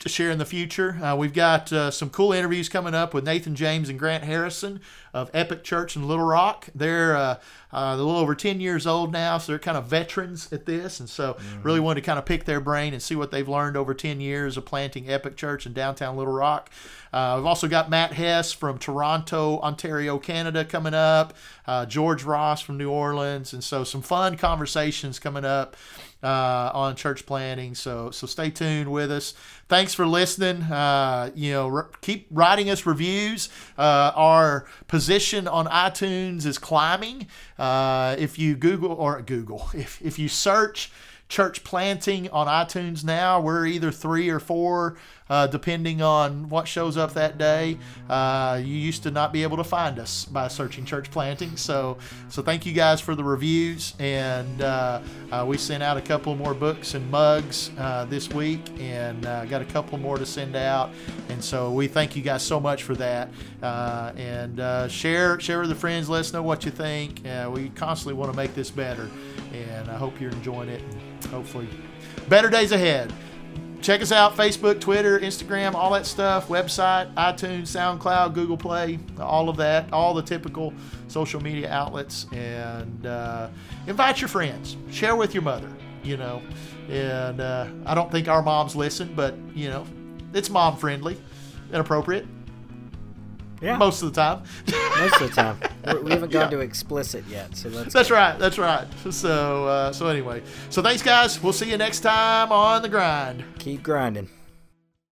to share in the future. Uh, we've got uh, some cool interviews coming up with Nathan James and Grant Harrison of Epic Church in Little Rock. They're uh, uh, a little over 10 years old now, so they're kind of veterans at this. And so, mm-hmm. really wanted to kind of pick their brain and see what they've learned over 10 years of planting Epic Church in downtown Little Rock. Uh, we've also got Matt Hess from Toronto, Ontario, Canada coming up, uh, George Ross from New Orleans. And so, some fun conversations coming up uh, on church planting. So so stay tuned with us. Thanks for listening. Uh, you know, keep writing us reviews. Uh, our position on iTunes is climbing. Uh, if you Google or Google, if if you search church planting on iTunes now, we're either three or four uh, depending on what shows up that day. Uh, you used to not be able to find us by searching church planting. So, so thank you guys for the reviews. And uh, uh, we sent out a couple more books and mugs uh, this week, and uh, got a couple more to send out. And so we thank you guys so much for that. And share share with the friends. Let us know what you think. We constantly want to make this better, and I hope you're enjoying it. Hopefully, better days ahead check us out facebook twitter instagram all that stuff website itunes soundcloud google play all of that all the typical social media outlets. And uh, invite your friends. Share with your mother you know. And uh, i don't think our moms listen but you know it's mom friendly and appropriate Yeah. most of the time Most of the time. We're- We haven't gone Yeah. to explicit yet, so that's that's right that's right so uh, so anyway so thanks guys we'll see you next time on the grind keep grinding.